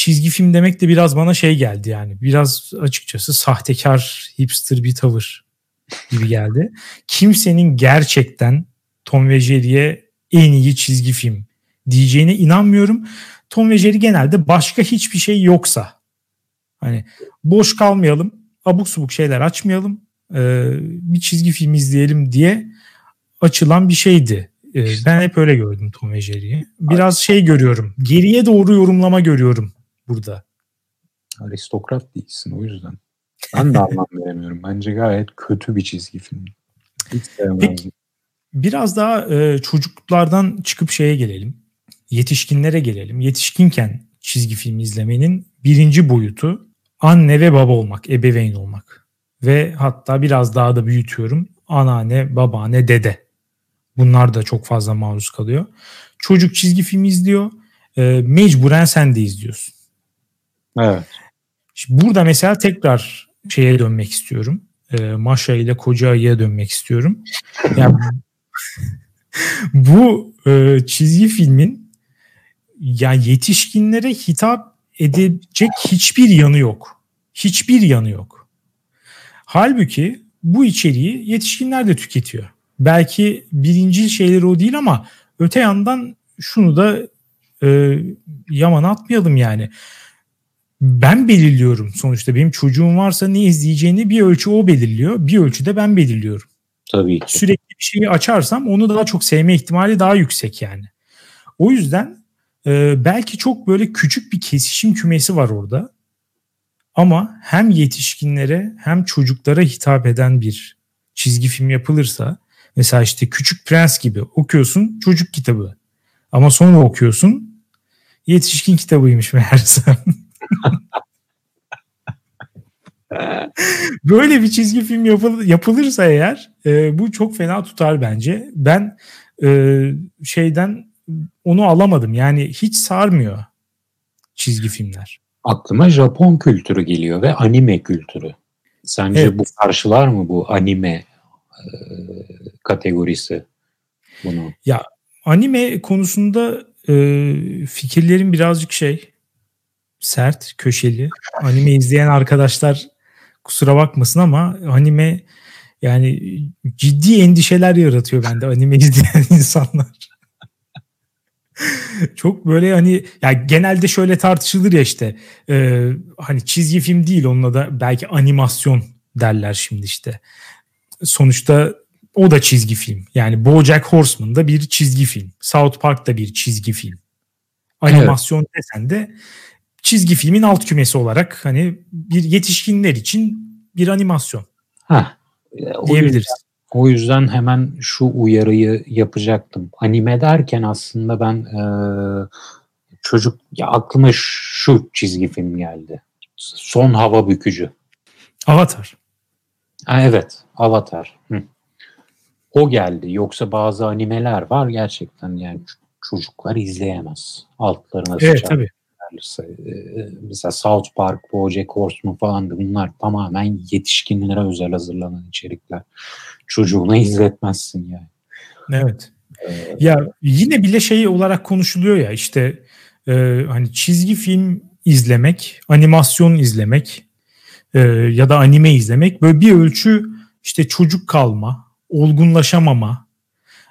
çizgi film demek de biraz bana şey geldi yani. Biraz açıkçası sahtekar, hipster bir tavır gibi geldi. Kimsenin gerçekten Tom ve Jerry'e en iyi çizgi film diyeceğine inanmıyorum. Tom ve Jerry genelde başka hiçbir şey yoksa hani boş kalmayalım, abuk subuk şeyler açmayalım e, bir çizgi film izleyelim diye açılan bir şeydi. E, ben hep öyle gördüm Tom ve Jerry'yi. Biraz şey görüyorum. Geriye doğru yorumlama görüyorum burada. Aristokrat değilsin o yüzden. Ben de anlam veremiyorum. Bence gayet kötü bir çizgi film. Hiç Peki, biraz daha e, çocuklardan çıkıp şeye gelelim. Yetişkinlere gelelim. Yetişkinken çizgi film izlemenin birinci boyutu anne ve baba olmak, ebeveyn olmak. Ve hatta biraz daha da büyütüyorum. Anneanne, babaanne, dede. Bunlar da çok fazla maruz kalıyor. Çocuk çizgi film izliyor. E, mecburen sen de izliyorsun. Evet. Şimdi burada mesela tekrar şeye dönmek istiyorum. E, Maşa ile Koca Ayı'ya dönmek istiyorum. Yani bu e, çizgi filmin yani yetişkinlere hitap edecek hiçbir yanı yok. Hiçbir yanı yok. Halbuki bu içeriği yetişkinler de tüketiyor. Belki birinci şeyleri o değil ama öte yandan şunu da e, yaman atmayalım yani. Ben belirliyorum sonuçta. Benim çocuğum varsa ne izleyeceğini bir ölçü o belirliyor. Bir ölçüde ben belirliyorum. Tabii ki. Sürekli bir şeyi açarsam onu daha çok sevme ihtimali daha yüksek yani. O yüzden e, belki çok böyle küçük bir kesişim kümesi var orada. Ama hem yetişkinlere hem çocuklara hitap eden bir çizgi film yapılırsa mesela işte Küçük Prens gibi okuyorsun çocuk kitabı. Ama sonra okuyorsun yetişkin kitabıymış meğersem. Böyle bir çizgi film yapıl, yapılırsa eğer e, bu çok fena tutar bence. Ben e, şeyden onu alamadım. Yani hiç sarmıyor çizgi filmler. Aklıma Japon kültürü geliyor ve anime kültürü. Sence evet. bu karşılar mı bu anime e, kategorisi bunu? Ya anime konusunda e, fikirlerim birazcık şey sert, köşeli. Anime izleyen arkadaşlar kusura bakmasın ama anime yani ciddi endişeler yaratıyor bende anime izleyen insanlar. Çok böyle hani ya genelde şöyle tartışılır ya işte e, hani çizgi film değil onunla da belki animasyon derler şimdi işte. Sonuçta o da çizgi film. Yani BoJack Horseman da bir çizgi film. South Park da bir çizgi film. Animasyon evet. desen de çizgi filmin alt kümesi olarak hani bir yetişkinler için bir animasyon. Ha. Diyebiliriz. Yüzden, o yüzden hemen şu uyarıyı yapacaktım. Anime derken aslında ben e, çocuk ya aklıma şu çizgi film geldi. Son hava bükücü. Avatar. Ha, evet, Avatar. Hı. O geldi. Yoksa bazı animeler var gerçekten yani çocuklar izleyemez. Altlarına evet, sıçar. tabii verilirse mesela South Park, BoJack Horseman falan da bunlar tamamen yetişkinlere özel hazırlanan içerikler. Çocuğuna izletmezsin yani. Evet. Ee, ya yine bile şey olarak konuşuluyor ya işte e, hani çizgi film izlemek, animasyon izlemek e, ya da anime izlemek böyle bir ölçü işte çocuk kalma, olgunlaşamama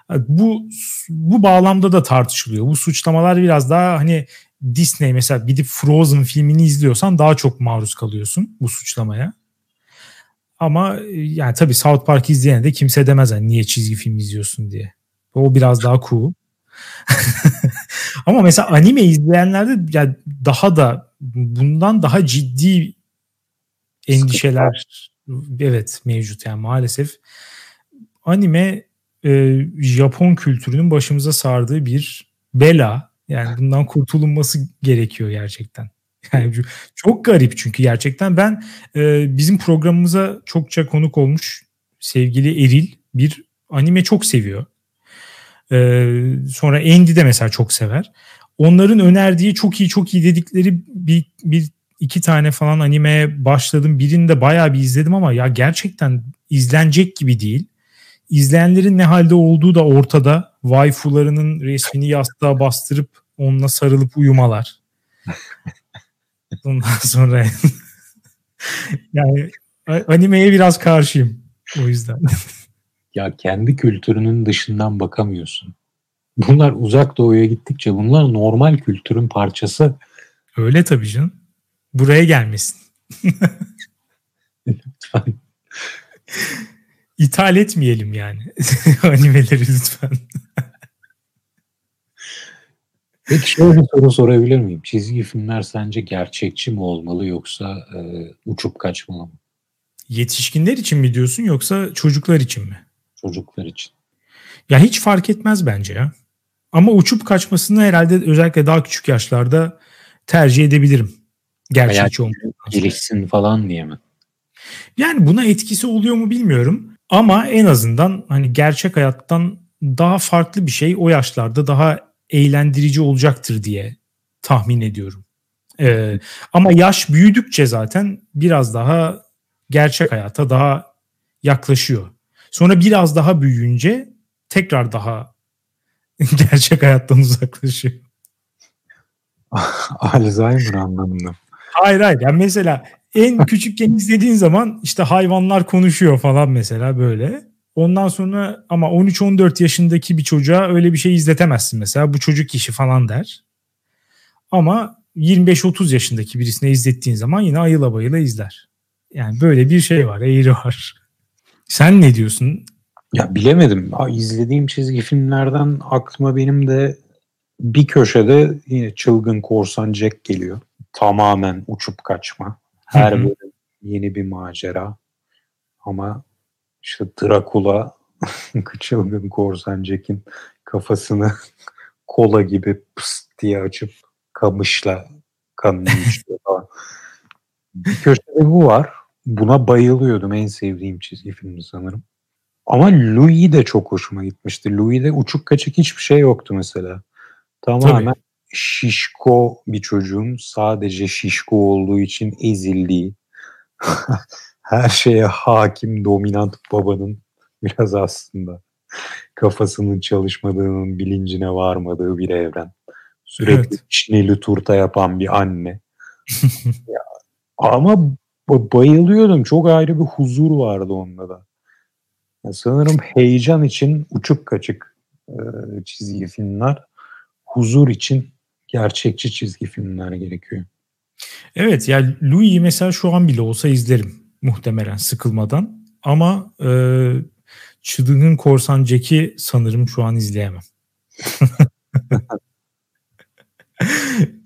bu bu bağlamda da tartışılıyor. Bu suçlamalar biraz daha hani Disney mesela gidip Frozen filmini izliyorsan daha çok maruz kalıyorsun bu suçlamaya. Ama e, yani tabii South Park izleyen de kimse demez hani niye çizgi film izliyorsun diye. O biraz daha cool. Ama mesela anime izleyenlerde yani daha da bundan daha ciddi endişeler evet mevcut yani maalesef anime e, Japon kültürünün başımıza sardığı bir bela yani bundan kurtulunması gerekiyor gerçekten. Yani çok garip çünkü gerçekten ben e, bizim programımıza çokça konuk olmuş sevgili Eril bir anime çok seviyor. E, sonra Andy de mesela çok sever. Onların önerdiği çok iyi çok iyi dedikleri bir, bir iki tane falan animeye başladım. Birini de bayağı bir izledim ama ya gerçekten izlenecek gibi değil. İzleyenlerin ne halde olduğu da ortada. Waifularının resmini yastığa bastırıp onunla sarılıp uyumalar. Ondan sonra yani animeye biraz karşıyım o yüzden. ya kendi kültürünün dışından bakamıyorsun. Bunlar uzak doğuya gittikçe bunlar normal kültürün parçası. Öyle tabii canım. Buraya gelmesin. Lütfen. İthal etmeyelim yani animeleri lütfen. Peki şöyle bir soru sorabilir miyim? Çizgi filmler sence gerçekçi mi olmalı yoksa e, uçup kaçmalı mı? Yetişkinler için mi diyorsun yoksa çocuklar için mi? Çocuklar için. Ya hiç fark etmez bence ya. Ama uçup kaçmasını herhalde özellikle daha küçük yaşlarda tercih edebilirim. Gerçekçi olmak. Gelişsin falan diye mi? Yani buna etkisi oluyor mu bilmiyorum. Ama en azından hani gerçek hayattan daha farklı bir şey o yaşlarda daha eğlendirici olacaktır diye tahmin ediyorum. Ee, ama yaş büyüdükçe zaten biraz daha gerçek hayata daha yaklaşıyor. Sonra biraz daha büyüyünce tekrar daha gerçek hayattan uzaklaşıyor. Alzheimer anlamında. Hayır hayır. Yani mesela en küçükken izlediğin zaman işte hayvanlar konuşuyor falan mesela böyle. Ondan sonra ama 13-14 yaşındaki bir çocuğa öyle bir şey izletemezsin mesela. Bu çocuk işi falan der. Ama 25-30 yaşındaki birisine izlettiğin zaman yine ayıla bayıla izler. Yani böyle bir şey var, eğri var. Sen ne diyorsun? Ya bilemedim. İzlediğim çizgi filmlerden aklıma benim de bir köşede yine çılgın korsan Jack geliyor. Tamamen uçup kaçma. Her bölüm yeni bir macera. Ama işte Dracula çılgın korsan Jack'in kafasını kola gibi pıst diye açıp kamışla kanını içiyor falan. bir köşede bu var. Buna bayılıyordum. En sevdiğim çizgi film sanırım. Ama Louis de çok hoşuma gitmişti. Louis'de uçuk kaçık hiçbir şey yoktu mesela. Tamamen Tabii. Şişko bir çocuğun sadece şişko olduğu için ezildiği, her şeye hakim dominant babanın biraz aslında kafasının çalışmadığının bilincine varmadığı bir evren. Sürekli evet. çineli turta yapan bir anne. ya, ama bayılıyordum. Çok ayrı bir huzur vardı onda da. Ya sanırım heyecan için uçuk kaçık e, çizgi filmler, huzur için gerçekçi çizgi filmler gerekiyor. Evet yani Louis'i mesela şu an bile olsa izlerim muhtemelen sıkılmadan. Ama e, Çılgın Korsan Jack'i sanırım şu an izleyemem.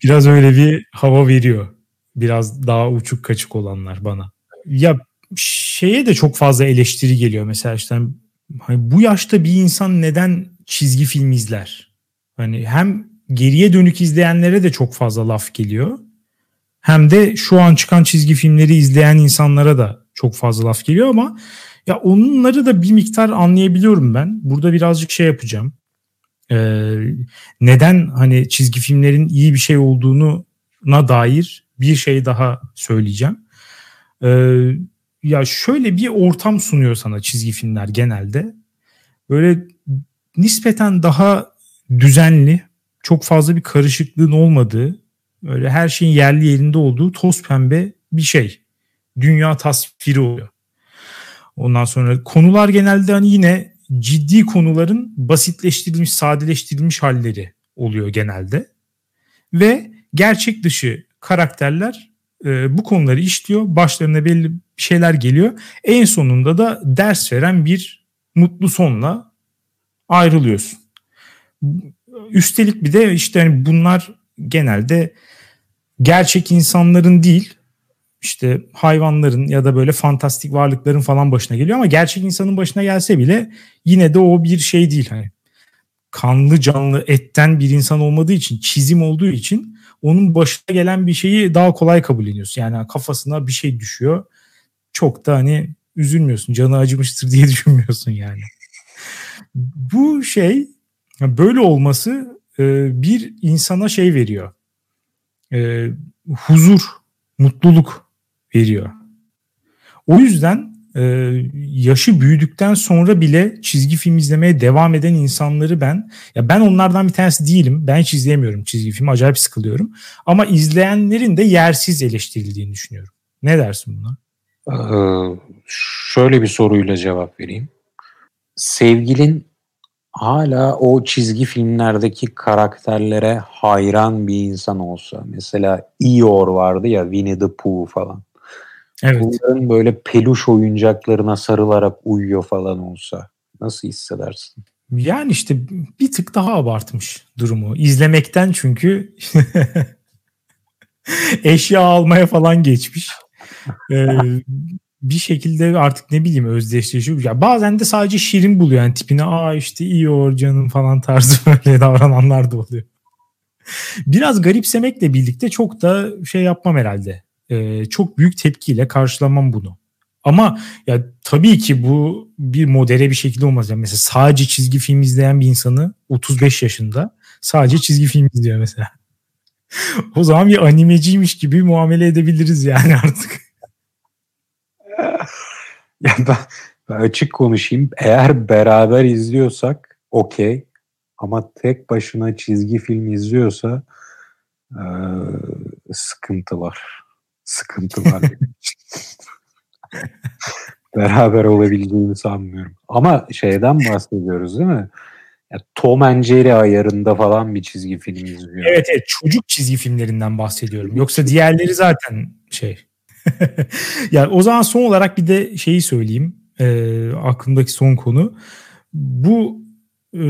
Biraz öyle bir hava veriyor. Biraz daha uçuk kaçık olanlar bana. Ya şeye de çok fazla eleştiri geliyor mesela işte hani bu yaşta bir insan neden çizgi film izler? Hani hem geriye dönük izleyenlere de çok fazla laf geliyor. Hem de şu an çıkan çizgi filmleri izleyen insanlara da çok fazla laf geliyor ama ya onları da bir miktar anlayabiliyorum ben. Burada birazcık şey yapacağım. Ee, neden hani çizgi filmlerin iyi bir şey olduğunu na dair bir şey daha söyleyeceğim. Ee, ya şöyle bir ortam sunuyor sana çizgi filmler genelde. Böyle nispeten daha düzenli, çok fazla bir karışıklığın olmadığı, böyle her şeyin yerli yerinde olduğu toz pembe bir şey. Dünya tasviri oluyor. Ondan sonra konular genelde hani yine ciddi konuların basitleştirilmiş, sadeleştirilmiş halleri oluyor genelde. Ve gerçek dışı karakterler e, bu konuları işliyor. Başlarına belli şeyler geliyor. En sonunda da ders veren bir mutlu sonla ayrılıyorsun. Üstelik bir de işte hani bunlar genelde gerçek insanların değil işte hayvanların ya da böyle fantastik varlıkların falan başına geliyor ama gerçek insanın başına gelse bile yine de o bir şey değil hani kanlı canlı etten bir insan olmadığı için çizim olduğu için onun başına gelen bir şeyi daha kolay kabul ediyorsun. Yani kafasına bir şey düşüyor. Çok da hani üzülmüyorsun. Canı acımıştır diye düşünmüyorsun yani. Bu şey böyle olması e, bir insana şey veriyor. E, huzur, mutluluk veriyor. O yüzden e, yaşı büyüdükten sonra bile çizgi film izlemeye devam eden insanları ben ya ben onlardan bir tanesi değilim. Ben hiç izleyemiyorum çizgi film. Acayip sıkılıyorum. Ama izleyenlerin de yersiz eleştirildiğini düşünüyorum. Ne dersin buna? Ee, şöyle bir soruyla cevap vereyim. Sevgilin hala o çizgi filmlerdeki karakterlere hayran bir insan olsa. Mesela Eeyore vardı ya Winnie the Pooh falan. Evet. Bunların böyle peluş oyuncaklarına sarılarak uyuyor falan olsa nasıl hissedersin? Yani işte bir tık daha abartmış durumu. İzlemekten çünkü eşya almaya falan geçmiş. Ee, bir şekilde artık ne bileyim özdeşleşiyor. Ya bazen de sadece şirin buluyor yani tipine aa işte iyi o canım falan tarzı böyle davrananlar da oluyor. Biraz garipsemekle birlikte çok da şey yapmam herhalde. Ee, çok büyük tepkiyle karşılamam bunu. Ama ya tabii ki bu bir modere bir şekilde olmaz. Yani mesela sadece çizgi film izleyen bir insanı 35 yaşında sadece çizgi film izliyor mesela. o zaman bir animeciymiş gibi muamele edebiliriz yani artık. Ya ben, ben açık konuşayım. Eğer beraber izliyorsak okey. Ama tek başına çizgi film izliyorsa e, sıkıntı var. Sıkıntı var. beraber olabileceğini sanmıyorum. Ama şeyden bahsediyoruz değil mi? Ya Tom and Jerry ayarında falan bir çizgi film izliyor. Evet evet çocuk çizgi filmlerinden bahsediyorum. Yoksa diğerleri zaten şey. yani o zaman son olarak bir de şeyi söyleyeyim. E, aklımdaki son konu. Bu e,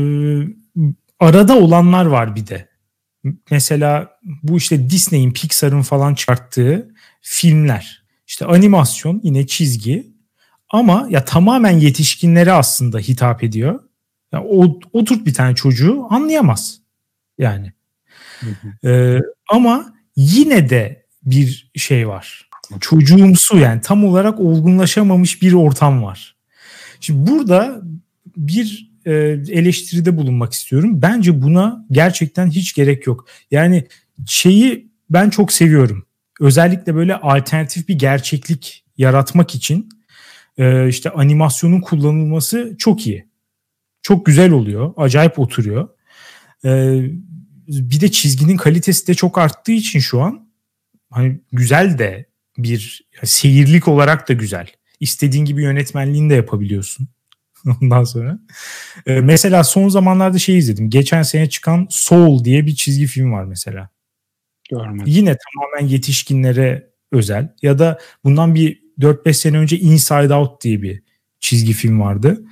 arada olanlar var bir de. Mesela bu işte Disney'in, Pixar'ın falan çıkarttığı filmler. İşte animasyon yine çizgi ama ya tamamen yetişkinlere aslında hitap ediyor. Ya o oturt bir tane çocuğu anlayamaz. Yani. Ee, ama yine de bir şey var. Çocuğumsu yani tam olarak olgunlaşamamış bir ortam var. Şimdi burada bir e, eleştiride bulunmak istiyorum. Bence buna gerçekten hiç gerek yok. Yani şeyi ben çok seviyorum. Özellikle böyle alternatif bir gerçeklik yaratmak için e, işte animasyonun kullanılması çok iyi. Çok güzel oluyor. Acayip oturuyor. E, bir de çizginin kalitesi de çok arttığı için şu an hani güzel de bir seyirlik olarak da güzel. İstediğin gibi yönetmenliğini de yapabiliyorsun. Ondan sonra. Ee, mesela son zamanlarda şey izledim. Geçen sene çıkan Soul diye bir çizgi film var mesela. Görmedim. Yine tamamen yetişkinlere özel. Ya da bundan bir 4-5 sene önce Inside Out diye bir çizgi film vardı.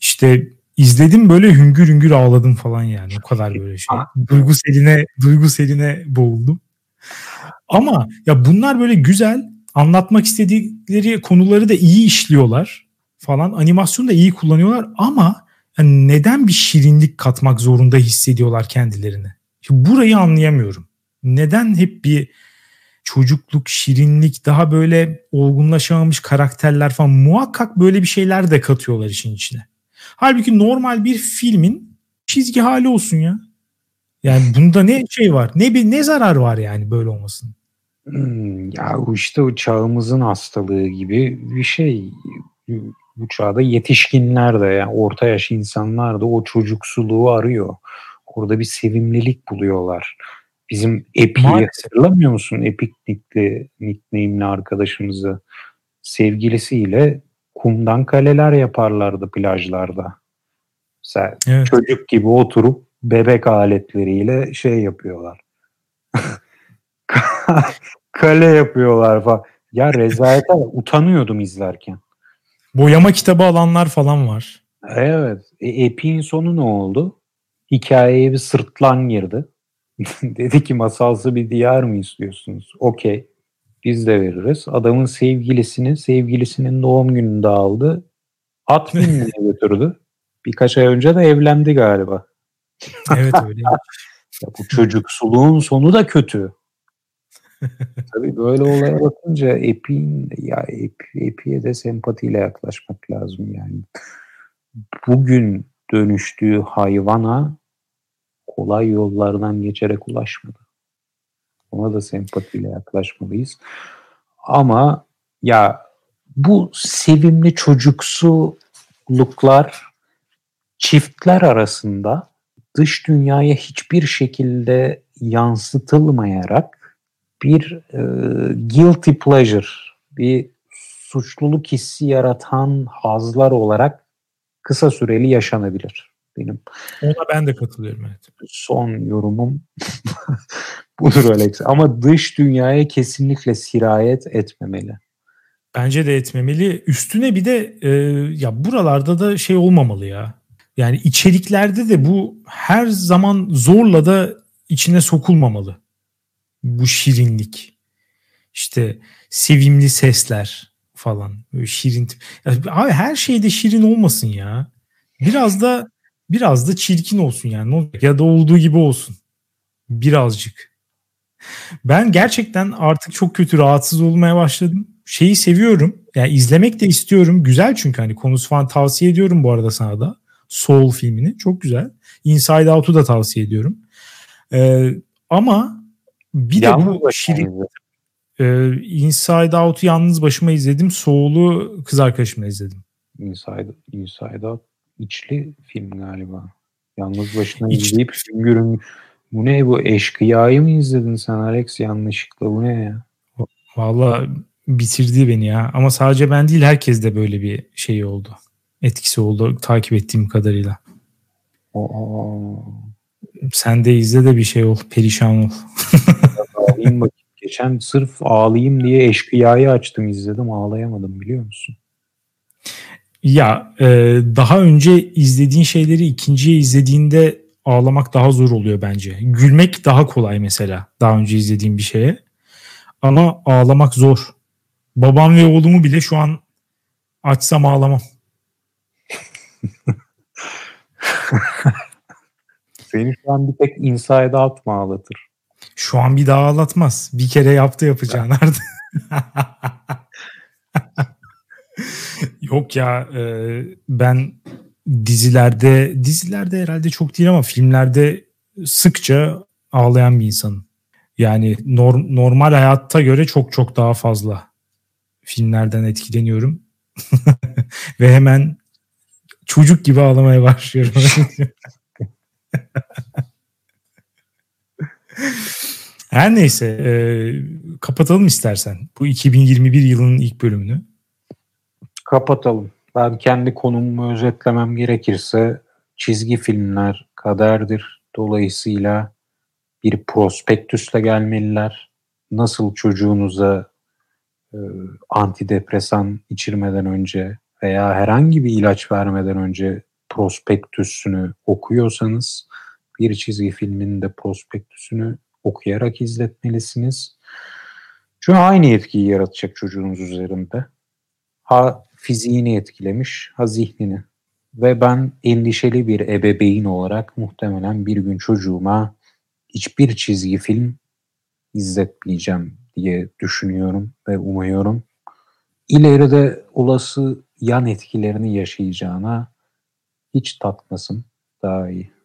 İşte izledim böyle hüngür hüngür ağladım falan yani. O kadar böyle şey. Duyguseline, duyguseline boğuldum. Ama ya bunlar böyle güzel anlatmak istedikleri konuları da iyi işliyorlar falan. Animasyonu da iyi kullanıyorlar ama yani neden bir şirinlik katmak zorunda hissediyorlar kendilerini? Şimdi burayı anlayamıyorum. Neden hep bir çocukluk, şirinlik, daha böyle olgunlaşamamış karakterler falan muhakkak böyle bir şeyler de katıyorlar işin içine. Halbuki normal bir filmin çizgi hali olsun ya. Yani bunda ne şey var? Ne bir ne zarar var yani böyle olmasın? Ya işte o çağımızın hastalığı gibi bir şey. Bu çağda yetişkinler de yani orta yaş insanlar da o çocuksuluğu arıyor. Orada bir sevimlilik buluyorlar. Bizim Epic'i hatırlamıyor musun? Epic nickli, nickname'li arkadaşımızı sevgilisiyle kumdan kaleler yaparlardı plajlarda. Mesela evet. çocuk gibi oturup bebek aletleriyle şey yapıyorlar. Kale yapıyorlar falan. Ya rezalete utanıyordum izlerken. Boyama kitabı alanlar falan var. Evet. E, Epic'in sonu ne oldu? Hikayeye bir sırtlan girdi. Dedi ki masalsı bir diyar mı istiyorsunuz? Okey. Biz de veririz. Adamın sevgilisini sevgilisinin doğum gününde aldı. At binmeye götürdü. Birkaç ay önce de evlendi galiba. evet öyle. ya bu çocuksuluğun sonu da kötü. Tabii böyle olaya bakınca Epi'nin ya Epi, Epi'ye de sempatiyle yaklaşmak lazım yani. Bugün dönüştüğü hayvana kolay yollardan geçerek ulaşmadı. Ona da sempatiyle yaklaşmalıyız. Ama ya bu sevimli çocuksuluklar çiftler arasında dış dünyaya hiçbir şekilde yansıtılmayarak bir e, guilty pleasure, bir suçluluk hissi yaratan hazlar olarak kısa süreli yaşanabilir benim. Ona ben de katılıyorum evet. Son yorumum budur Alex. Ama dış dünyaya kesinlikle sirayet etmemeli. Bence de etmemeli. Üstüne bir de e, ya buralarda da şey olmamalı ya. Yani içeriklerde de bu her zaman zorla da içine sokulmamalı. Bu şirinlik. İşte sevimli sesler falan. Böyle şirin. Abi her şeyde şirin olmasın ya. Biraz da biraz da çirkin olsun yani. Ya da olduğu gibi olsun. Birazcık. Ben gerçekten artık çok kötü rahatsız olmaya başladım. Şeyi seviyorum. Yani izlemek de istiyorum. Güzel çünkü hani konusu falan tavsiye ediyorum bu arada sana da. Soul filmini. Çok güzel. Inside Out'u da tavsiye ediyorum. Ee, ama bir de bu şirin ee, Inside Out'u yalnız başıma izledim. Soul'u kız arkadaşımla izledim. Inside, Inside Out içli film galiba. Yalnız başına İç... izleyip güngörün bu ne bu eşkıyayı mı izledin sen Alex yanlışlıkla bu ne ya? Valla bitirdi beni ya. Ama sadece ben değil herkes de böyle bir şey oldu. Etkisi oldu takip ettiğim kadarıyla. Oo. Sen de izle de bir şey ol. Perişan ol. Ağlayayım bakayım. Geçen sırf ağlayayım diye eşkıyayı açtım izledim ağlayamadım biliyor musun? Ya e, daha önce izlediğin şeyleri ikinciye izlediğinde ağlamak daha zor oluyor bence. Gülmek daha kolay mesela daha önce izlediğim bir şeye. Ama ağlamak zor. Babam ve oğlumu bile şu an açsam ağlamam. Seni şu an bir tek Inside Out mu ağlatır? Şu an bir daha ağlatmaz. Bir kere yaptı yapacağını artık. Yok ya e, ben dizilerde dizilerde herhalde çok değil ama filmlerde sıkça ağlayan bir insanım. Yani norm, normal hayatta göre çok çok daha fazla filmlerden etkileniyorum. Ve hemen çocuk gibi ağlamaya başlıyorum. Her neyse e, kapatalım istersen bu 2021 yılının ilk bölümünü. Kapatalım. Ben kendi konumumu özetlemem gerekirse çizgi filmler kaderdir. Dolayısıyla bir prospektüsle gelmeliler. Nasıl çocuğunuza e, antidepresan içirmeden önce veya herhangi bir ilaç vermeden önce prospektüsünü okuyorsanız bir çizgi filmin de prospektüsünü okuyarak izletmelisiniz. Çünkü aynı etkiyi yaratacak çocuğunuz üzerinde. Ha fiziğini etkilemiş, ha zihnini. Ve ben endişeli bir ebeveyn olarak muhtemelen bir gün çocuğuma hiçbir çizgi film izletmeyeceğim diye düşünüyorum ve umuyorum. İleride olası yan etkilerini yaşayacağına hiç tatmasın daha iyi.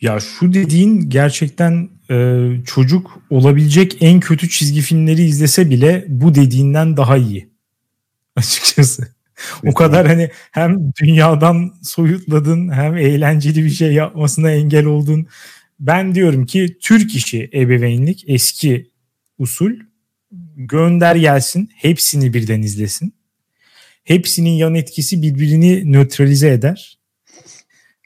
Ya şu dediğin gerçekten e, çocuk olabilecek en kötü çizgi filmleri izlese bile bu dediğinden daha iyi. Açıkçası. o kadar hani hem dünyadan soyutladın hem eğlenceli bir şey yapmasına engel oldun. Ben diyorum ki Türk işi ebeveynlik eski usul gönder gelsin hepsini birden izlesin. Hepsinin yan etkisi birbirini nötralize eder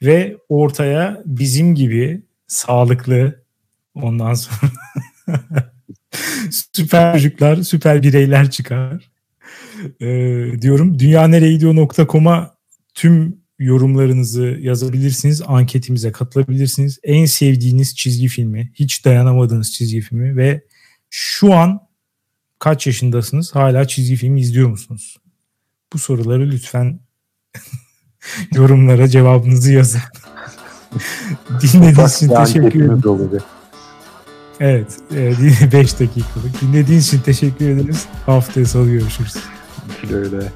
ve ortaya bizim gibi sağlıklı ondan sonra süper çocuklar, süper bireyler çıkar. Ee, diyorum dünyanereyidiyor.com'a tüm yorumlarınızı yazabilirsiniz. Anketimize katılabilirsiniz. En sevdiğiniz çizgi filmi, hiç dayanamadığınız çizgi filmi ve şu an kaç yaşındasınız? Hala çizgi film izliyor musunuz? Bu soruları lütfen yorumlara cevabınızı yazın. Dinlediğiniz için teşekkür ederim. Evet, 5 e, dakikalık. Dinlediğiniz için teşekkür ederiz. Haftaya salı görüşürüz. Güle güle.